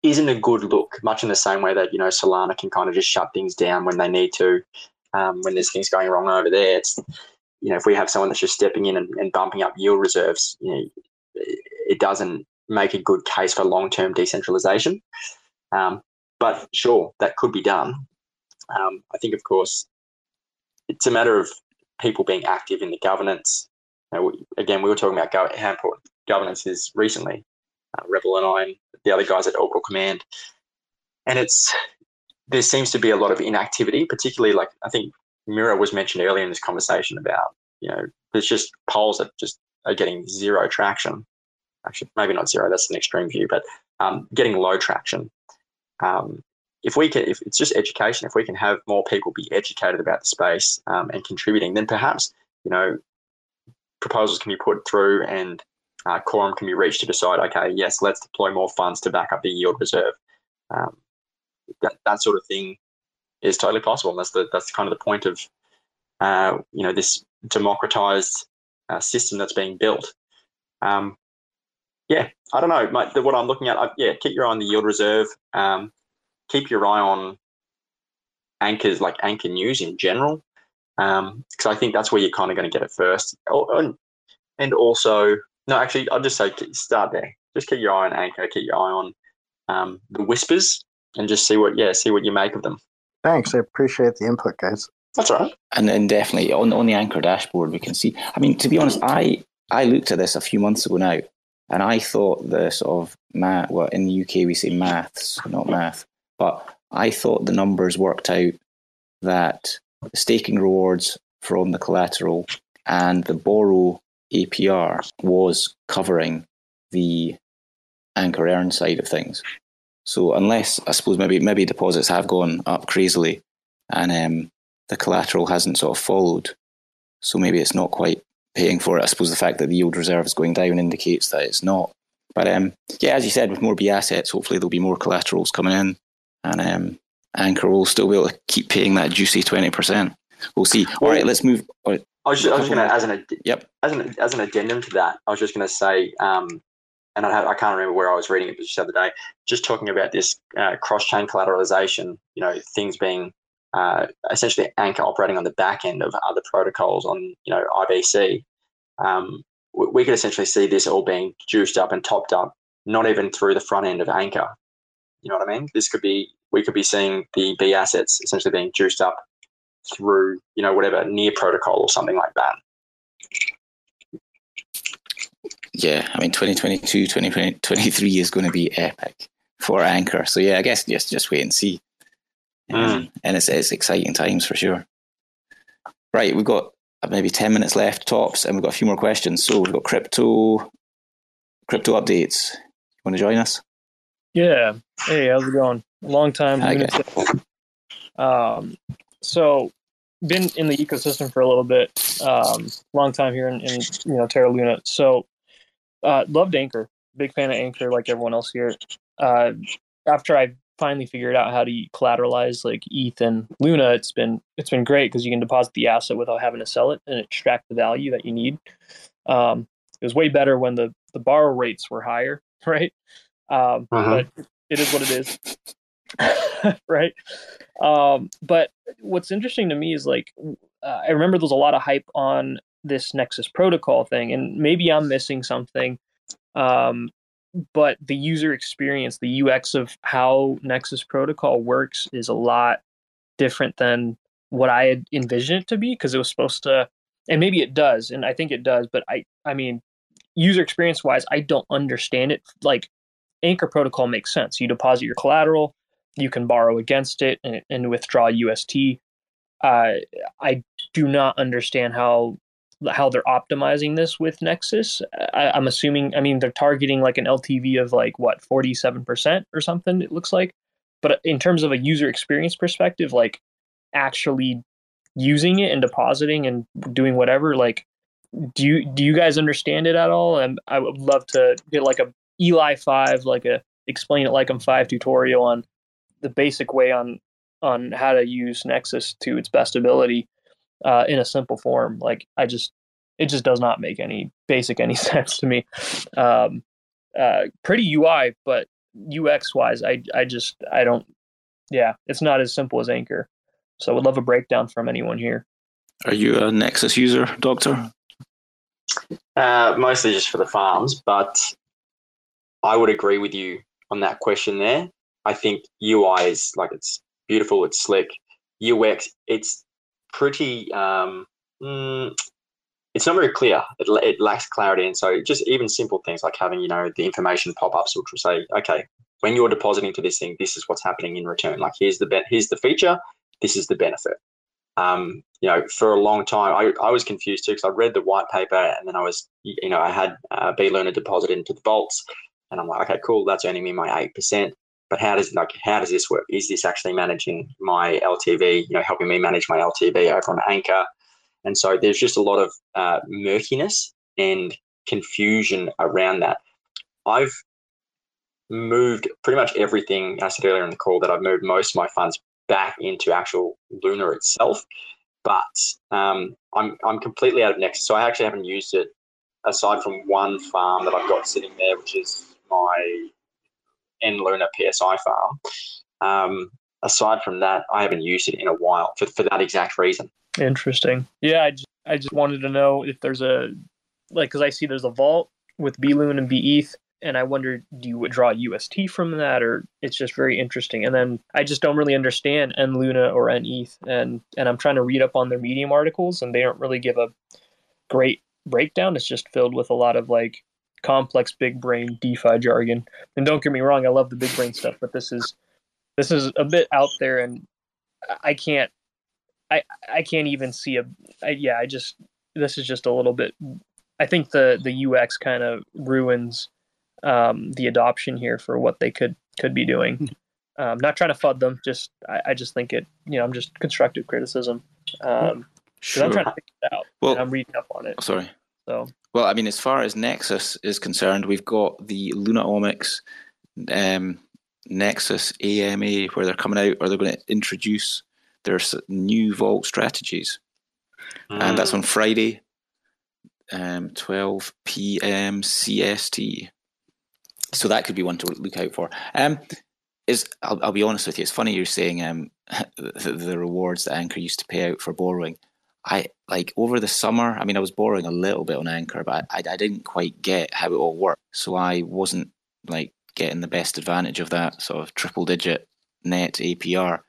isn't a good look, much in the same way that, you know, Solana can kind of just shut things down when they need to, um, when there's things going wrong over there. It's, you know, if we have someone that's just stepping in and, and bumping up yield reserves, you know, it doesn't make a good case for long term decentralization. Um, but sure, that could be done. Um, I think, of course, it's a matter of people being active in the governance. We, again, we were talking about go- how important governance is recently uh, Rebel and I and the other guys at Orbital Command. And it's there seems to be a lot of inactivity, particularly like I think Mirror was mentioned earlier in this conversation about, you know, there's just polls that just are getting zero traction. Actually, maybe not zero, that's an extreme view, but um, getting low traction. Um, if we can, if it's just education, if we can have more people be educated about the space um, and contributing, then perhaps, you know, proposals can be put through and uh, quorum can be reached to decide, okay, yes, let's deploy more funds to back up the yield reserve. Um, that, that sort of thing is totally possible. That's the that's kind of the point of uh, you know this democratized uh, system that's being built. Um, yeah, I don't know. My, the, what I'm looking at, I, yeah, keep your eye on the yield reserve. Um, keep your eye on anchors like anchor news in general, because um, I think that's where you're kind of going to get it first. Oh, and also no, actually, I'll just say start there. Just keep your eye on Anchor, keep your eye on um, the whispers, and just see what yeah, see what you make of them. Thanks, I appreciate the input, guys. That's right. And and definitely on on the Anchor dashboard, we can see. I mean, to be honest, I I looked at this a few months ago now, and I thought the sort of math. Well, in the UK we say maths, not math, but I thought the numbers worked out that the staking rewards from the collateral and the borrow APR was covering the anchor earn side of things. So unless I suppose maybe maybe deposits have gone up crazily and um, the collateral hasn't sort of followed, so maybe it's not quite paying for it. I suppose the fact that the yield reserve is going down indicates that it's not. But um, yeah, as you said, with more B assets, hopefully there'll be more collaterals coming in, and um, Anchor will still be able to keep paying that juicy twenty percent. We'll see. All right, let's move. I was just, to, as an yep, as an as an addendum to that, I was just going to say, um, and I, have, I can't remember where I was reading it but just the other day, just talking about this uh, cross chain collateralization. You know, things being uh, essentially anchor operating on the back end of other protocols on you know IBC. Um, we, we could essentially see this all being juiced up and topped up, not even through the front end of anchor. You know what I mean? This could be we could be seeing the B assets essentially being juiced up through you know whatever near protocol or something like that. Yeah, I mean 2022, 2023 is going to be epic for Anchor. So yeah, I guess just just wait and see. Um, mm. And it's it's exciting times for sure. Right, we've got maybe 10 minutes left tops and we've got a few more questions. So we've got crypto crypto updates. You want to join us? Yeah. Hey, how's it going? Long time. Um, so been in the ecosystem for a little bit. Um, long time here in, in you know Terra Luna. So uh, loved Anchor. Big fan of Anchor, like everyone else here. Uh, after I finally figured out how to collateralize like ETH and Luna, it's been it's been great because you can deposit the asset without having to sell it and extract the value that you need. Um, it was way better when the the borrow rates were higher, right? Um, uh-huh. But it is what it is, right? Um, but what's interesting to me is like uh, I remember there's a lot of hype on this Nexus protocol thing, and maybe I'm missing something. Um, but the user experience, the UX of how Nexus protocol works is a lot different than what I had envisioned it to be because it was supposed to, and maybe it does, and I think it does, but I, I mean, user experience wise, I don't understand it. Like Anchor protocol makes sense. You deposit your collateral, you can borrow against it and, and withdraw UST. Uh, I do not understand how how they're optimizing this with Nexus. I, am assuming, I mean, they're targeting like an LTV of like what 47% or something. It looks like, but in terms of a user experience perspective, like actually using it and depositing and doing whatever, like, do you do you guys understand it at all? And I would love to get like a Eli five, like a explain it like I'm five tutorial on the basic way on on how to use Nexus to its best ability uh, in a simple form. Like I just, it just does not make any basic any sense to me. Um, uh, pretty UI, but UX wise, I I just I don't. Yeah, it's not as simple as Anchor. So I would love a breakdown from anyone here. Are you a Nexus user, Doctor? Uh, mostly just for the farms, but I would agree with you on that question there. I think UI is like it's beautiful, it's slick. UX, it's pretty. Um, mm, it's not very clear. It, it lacks clarity, and so just even simple things like having you know the information pop ups which will say, okay, when you're depositing to this thing, this is what's happening in return. Like here's the be- here's the feature, this is the benefit. Um, you know, for a long time, I, I was confused too because I read the white paper and then I was, you know, I had uh, B Luna deposited into the vaults, and I'm like, okay, cool, that's earning me my eight percent but how does like how does this work? Is this actually managing my LTV? You know, helping me manage my LTV over on Anchor, and so there's just a lot of uh, murkiness and confusion around that. I've moved pretty much everything. I said earlier in the call that I've moved most of my funds back into actual Luna itself, but um, I'm I'm completely out of Nexus, so I actually haven't used it aside from one farm that I've got sitting there, which is my N Luna PSI farm. Um, aside from that, I haven't used it in a while for, for that exact reason. Interesting. Yeah, I just, I just wanted to know if there's a like because I see there's a vault with B Loon and B ETH, and I wonder do you withdraw UST from that or it's just very interesting. And then I just don't really understand N Luna or N ETH, and and I'm trying to read up on their Medium articles, and they don't really give a great breakdown. It's just filled with a lot of like complex big brain DeFi jargon. And don't get me wrong, I love the big brain stuff, but this is this is a bit out there, and I can't I I can't even see a I, yeah I just this is just a little bit. I think the the UX kind of ruins um, the adoption here for what they could could be doing. Hmm. Um, not trying to fud them, just I, I, just think it. You know, I'm just constructive criticism. Um, sure. I'm trying to figure it out. Well, I'm reading up on it. Sorry. So well, I mean, as far as Nexus is concerned, we've got the Lunaomics um, Nexus AMA where they're coming out or they're going to introduce their new vault strategies. Mm. And that's on Friday, um, 12 p.m. CST. So that could be one to look out for. Um, is I'll, I'll be honest with you. It's funny you're saying um, the, the rewards that Anchor used to pay out for borrowing. I like over the summer. I mean, I was borrowing a little bit on Anchor, but I, I didn't quite get how it all worked. So I wasn't like getting the best advantage of that sort of triple digit net APR.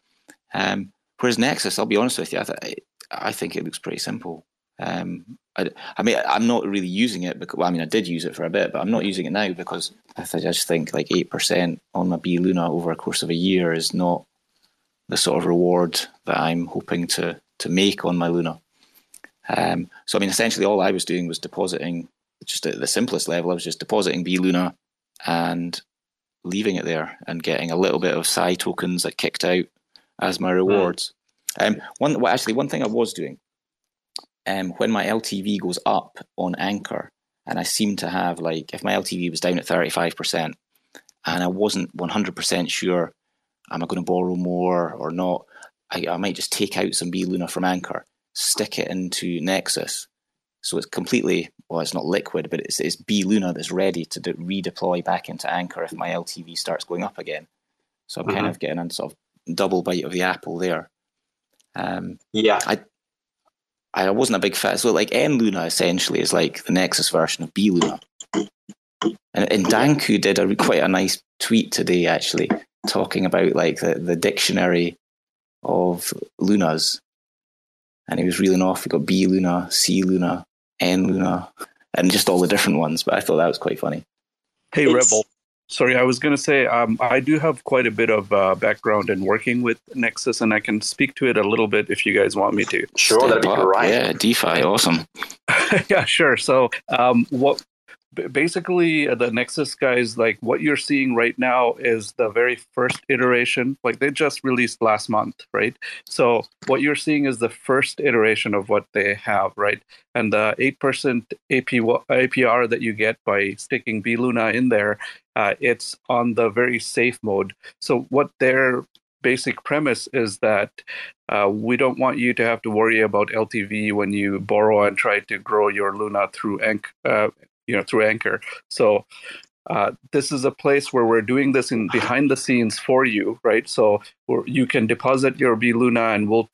Um, whereas Nexus, I'll be honest with you, I, th- I think it looks pretty simple. Um, I, I, mean, I'm not really using it because, well, I mean, I did use it for a bit, but I'm not using it now because I just think like 8% on my B Luna over a course of a year is not the sort of reward that I'm hoping to, to make on my Luna. Um, so, I mean, essentially all I was doing was depositing, just at the simplest level, I was just depositing B Luna and leaving it there and getting a little bit of Psi tokens that kicked out as my rewards. Mm. Um, one, well, actually, one thing I was doing um, when my LTV goes up on Anchor, and I seem to have like if my LTV was down at thirty five percent, and I wasn't one hundred percent sure, am I going to borrow more or not? I, I might just take out some B Luna from Anchor, stick it into Nexus, so it's completely well, it's not liquid, but it's, it's B Luna that's ready to de- redeploy back into Anchor if my LTV starts going up again. So I'm mm-hmm. kind of getting a sort of double bite of the apple there. Um, yeah, I I wasn't a big fan. So like N Luna essentially is like the Nexus version of B Luna. And, and Danku did a quite a nice tweet today actually talking about like the, the dictionary of lunas. And he was reeling off. We got B Luna, C Luna, N Luna, and just all the different ones. But I thought that was quite funny. Hey, it's, Rebel. Sorry, I was going to say um, I do have quite a bit of uh, background in working with Nexus, and I can speak to it a little bit if you guys want me to. Sure, that'd be great. Yeah, DeFi, awesome. yeah, sure. So, um, what basically uh, the nexus guys like what you're seeing right now is the very first iteration. Like they just released last month right? So what you're seeing is the first iteration of what they have right? And the 8% AP, apr that you get by sticking bluna in there uh, it's on the very safe mode. So what their basic premise is that uh, we don't want you to have to worry about LTV when you borrow and try to grow your Luna through uh, you know through Anchor. So uh, this is a place where we're doing this in behind the scenes for you, right? So you can deposit your B Luna, and we'll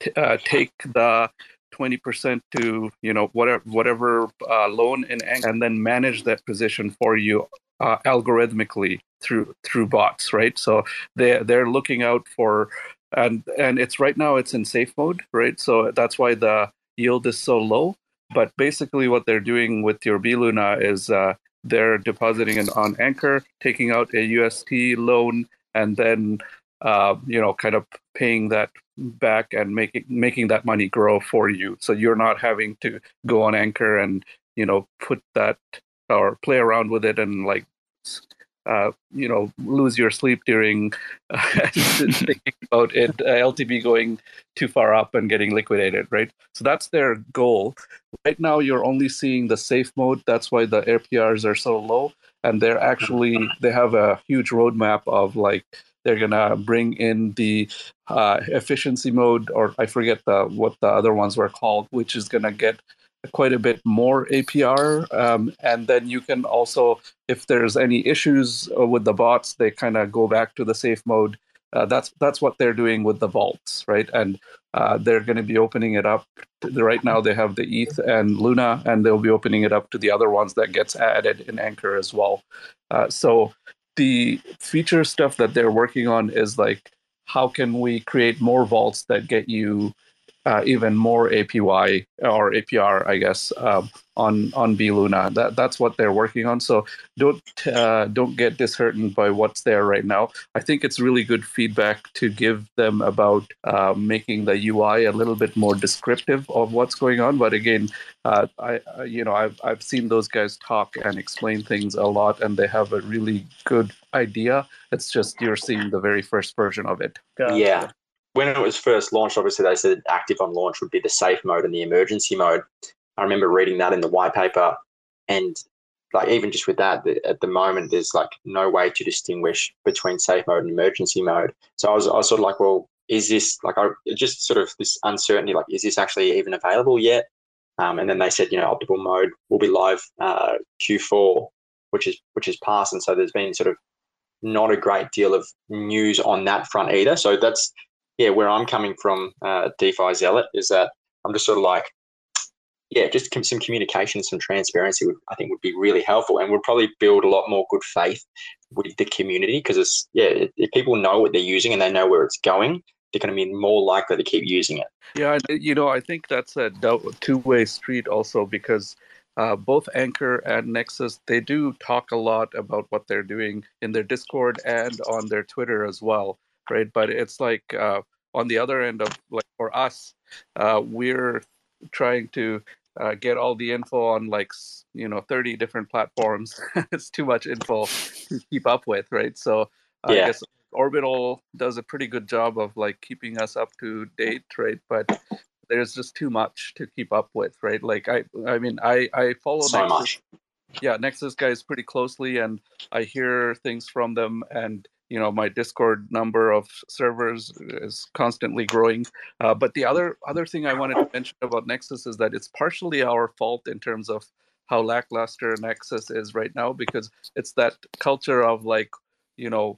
t- uh, take the 20% to you know whatever whatever uh, loan in Anchor, and then manage that position for you uh, algorithmically through through bots, right? So they they're looking out for and and it's right now it's in safe mode, right? So that's why the yield is so low. But basically, what they're doing with your B Luna is uh, they're depositing it on Anchor, taking out a UST loan, and then uh, you know, kind of paying that back and making making that money grow for you. So you're not having to go on Anchor and you know put that or play around with it and like uh, you know lose your sleep during uh, thinking about it uh, going too far up and getting liquidated, right? So that's their goal. Right now, you're only seeing the safe mode. That's why the APRs are so low, and they're actually they have a huge roadmap of like they're gonna bring in the uh, efficiency mode, or I forget the what the other ones were called, which is gonna get quite a bit more APR. Um, and then you can also, if there's any issues uh, with the bots, they kind of go back to the safe mode. Uh, that's that's what they're doing with the vaults, right? And uh, they're going to be opening it up. Right now, they have the ETH and Luna, and they'll be opening it up to the other ones that gets added in Anchor as well. Uh, so the feature stuff that they're working on is like, how can we create more vaults that get you uh, even more APY or APR, I guess, um, on on Luna. That that's what they're working on. So don't uh, don't get disheartened by what's there right now. I think it's really good feedback to give them about uh, making the UI a little bit more descriptive of what's going on. But again, uh, I you know I've I've seen those guys talk and explain things a lot, and they have a really good idea. It's just you're seeing the very first version of it. Yeah when it was first launched, obviously they said active on launch would be the safe mode and the emergency mode. I remember reading that in the white paper, and like even just with that, at the moment there's like no way to distinguish between safe mode and emergency mode. So I was, I was sort of like, well, is this like I just sort of this uncertainty, like is this actually even available yet? Um, and then they said, you know, optimal mode will be live uh, Q4, which is which is passed, and so there's been sort of not a great deal of news on that front either. So that's yeah, where I'm coming from, uh, DeFi Zealot, is that I'm just sort of like, yeah, just some communication, some transparency would I think would be really helpful, and would probably build a lot more good faith with the community because it's yeah, if people know what they're using and they know where it's going, they're going to be more likely to keep using it. Yeah, you know, I think that's a two-way street also because uh, both Anchor and Nexus they do talk a lot about what they're doing in their Discord and on their Twitter as well, right? But it's like uh, on the other end of like for us, uh, we're trying to uh, get all the info on like you know 30 different platforms it's too much info to keep up with right so yeah. i guess orbital does a pretty good job of like keeping us up to date right but there's just too much to keep up with right like i i mean i i follow so nexus, much. yeah nexus guys pretty closely and i hear things from them and you know my discord number of servers is constantly growing. Uh, but the other other thing i wanted to mention about nexus is that it's partially our fault in terms of how lackluster nexus is right now because it's that culture of like you know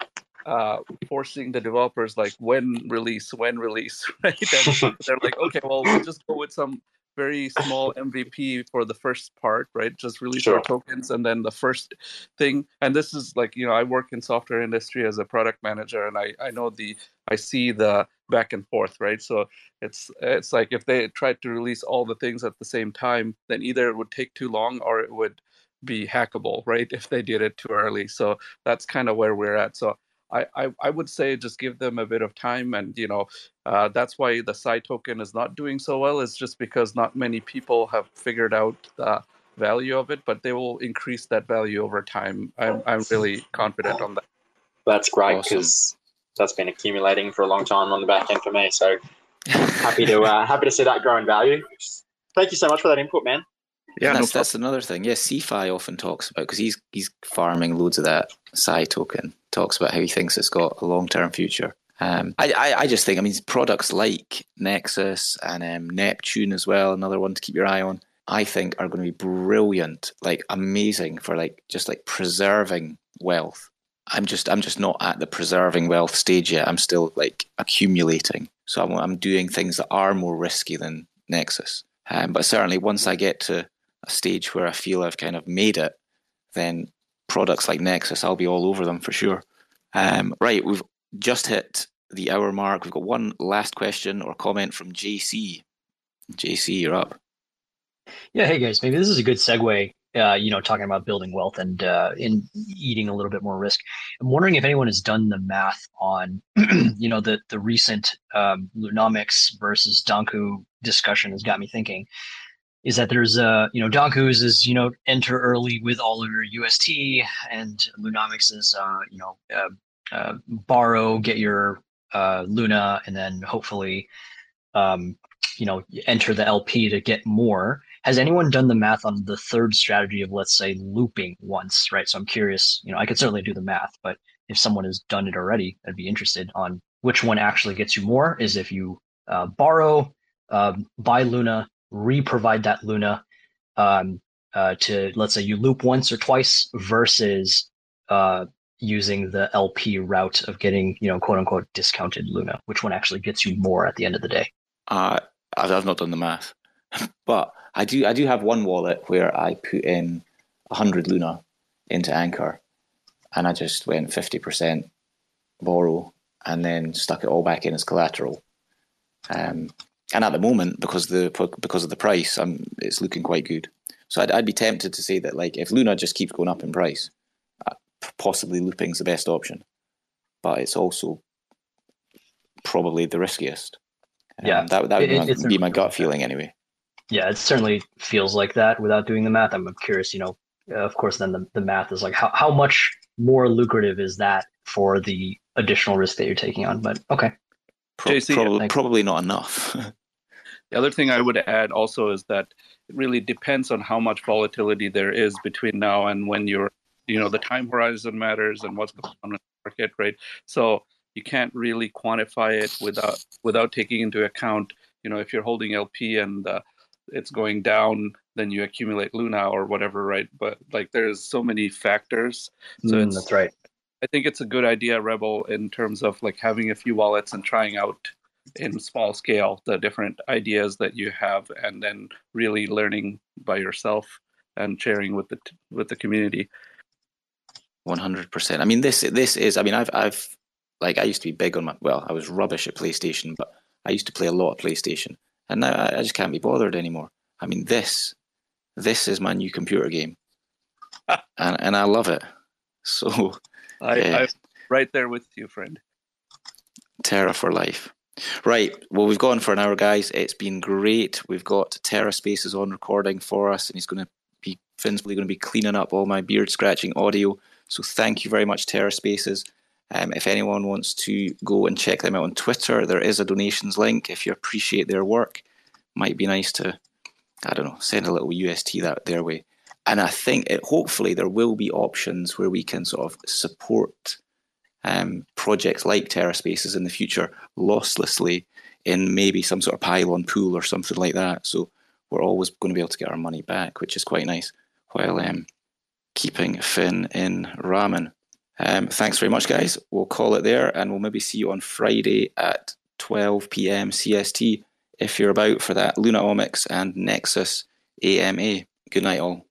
uh, forcing the developers like when release when release right? And they're like okay well we'll just go with some very small MVP for the first part, right? Just release sure. our tokens and then the first thing. And this is like, you know, I work in software industry as a product manager and I, I know the I see the back and forth, right? So it's it's like if they tried to release all the things at the same time, then either it would take too long or it would be hackable, right? If they did it too early. So that's kind of where we're at. So I, I, I would say just give them a bit of time and you know uh, that's why the Psi token is not doing so well is just because not many people have figured out the value of it but they will increase that value over time. I'm, I'm really confident on that. That's great because awesome. that's been accumulating for a long time on the back end for me so happy to uh, happy to see that growing value. Thank you so much for that input man yeah, that's, no that's another thing. Yeah, CFI often talks about because he's he's farming loads of that Psi token. Talks about how he thinks it's got a long term future. Um, I, I, I just think I mean products like Nexus and um, Neptune as well, another one to keep your eye on. I think are going to be brilliant, like amazing for like just like preserving wealth. I'm just I'm just not at the preserving wealth stage yet. I'm still like accumulating. So I'm, I'm doing things that are more risky than Nexus. Um, but certainly once I get to a stage where I feel I've kind of made it, then products like Nexus, I'll be all over them for sure. Um, right, we've just hit the hour mark. We've got one last question or comment from JC. JC, you're up. Yeah, hey guys, maybe this is a good segue. Uh, you know, talking about building wealth and uh, in eating a little bit more risk. I'm wondering if anyone has done the math on, you know, the the recent um, Lunomics versus Danku discussion has got me thinking is that there's a you know Danku's is you know enter early with all of your UST and Lunomics is uh you know uh, uh, borrow get your uh, Luna and then hopefully um you know enter the LP to get more. Has anyone done the math on the third strategy of let's say looping once, right? So I'm curious, you know, I could certainly do the math, but if someone has done it already, I'd be interested on which one actually gets you more. Is if you uh, borrow, um, buy Luna, re-provide that Luna um, uh, to let's say you loop once or twice versus uh, using the LP route of getting you know quote unquote discounted Luna. Which one actually gets you more at the end of the day? Uh, I've not done the math, but I do. I do have one wallet where I put in hundred Luna into Anchor, and I just went fifty percent borrow and then stuck it all back in as collateral. Um, and at the moment, because the because of the price, I'm, it's looking quite good. So I'd, I'd be tempted to say that like if Luna just keeps going up in price, uh, possibly looping's the best option, but it's also probably the riskiest. Um, yeah, that that would it, be my gut feeling anyway. Yeah, it certainly feels like that without doing the math. I'm curious, you know, of course, then the, the math is like how, how much more lucrative is that for the additional risk that you're taking on? But okay. Pro- JC, probably, probably not enough. the other thing I would add also is that it really depends on how much volatility there is between now and when you're, you know, the time horizon matters and what's going on in the market, right? So you can't really quantify it without without taking into account, you know, if you're holding LP and uh, it's going down, then you accumulate Luna or whatever, right? But like, there's so many factors. So mm, that's right. I think it's a good idea, Rebel, in terms of like having a few wallets and trying out in small scale the different ideas that you have, and then really learning by yourself and sharing with the with the community. One hundred percent. I mean, this this is. I mean, I've I've like I used to be big on my. Well, I was rubbish at PlayStation, but I used to play a lot of PlayStation, and now I, I just can't be bothered anymore. I mean, this this is my new computer game, and and I love it. So, I, yeah. I'm right there with you, friend. Terra for life. Right. Well, we've gone for an hour, guys. It's been great. We've got Terra Spaces on recording for us, and he's going to be Finn's probably going to be cleaning up all my beard scratching audio. So thank you very much, Terra Spaces. Um, if anyone wants to go and check them out on Twitter, there is a donations link. If you appreciate their work, might be nice to, I don't know, send a little UST that their way. And I think it, hopefully there will be options where we can sort of support um, projects like Terra Spaces in the future losslessly in maybe some sort of pylon pool or something like that. So we're always going to be able to get our money back, which is quite nice, while um, keeping Finn in ramen. Um, thanks very much, guys. We'll call it there, and we'll maybe see you on Friday at 12 p.m. CST if you're about for that Lunaomics and Nexus AMA. Good night, all.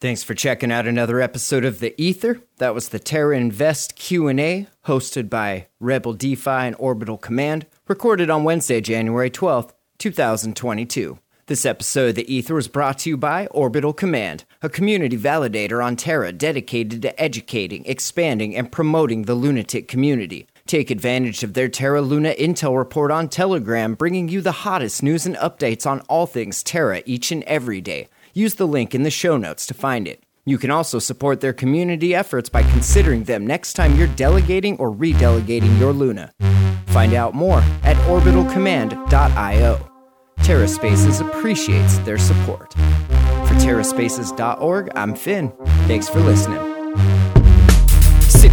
Thanks for checking out another episode of The Ether. That was the Terra Invest Q&A hosted by Rebel DeFi and Orbital Command, recorded on Wednesday, January 12th, 2022. This episode of The Ether was brought to you by Orbital Command, a community validator on Terra dedicated to educating, expanding, and promoting the lunatic community. Take advantage of their Terra Luna Intel report on Telegram, bringing you the hottest news and updates on all things Terra each and every day. Use the link in the show notes to find it. You can also support their community efforts by considering them next time you're delegating or redelegating your Luna. Find out more at orbitalcommand.io. TerraSpaces appreciates their support. For terraspaces.org, I'm Finn. Thanks for listening.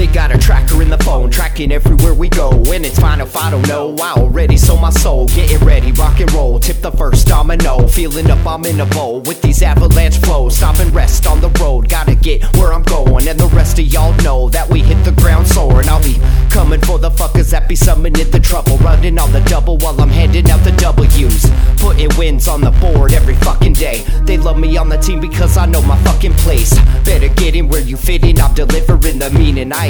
They got a tracker in the phone, tracking everywhere we go. And it's fine if I don't know. I already sold my soul. Getting ready, rock and roll. Tip the first domino. Feeling up, I'm in a bowl with these avalanche flows. Stop and rest on the road. Gotta get where I'm going. And the rest of y'all know that we hit the ground soaring. I'll be coming for the fuckers that be summoning the trouble. Running on the double while I'm handing out the W's. Putting wins on the board every fucking day. They love me on the team because I know my fucking place. Better get in where you fit in. I'm delivering the meaning. I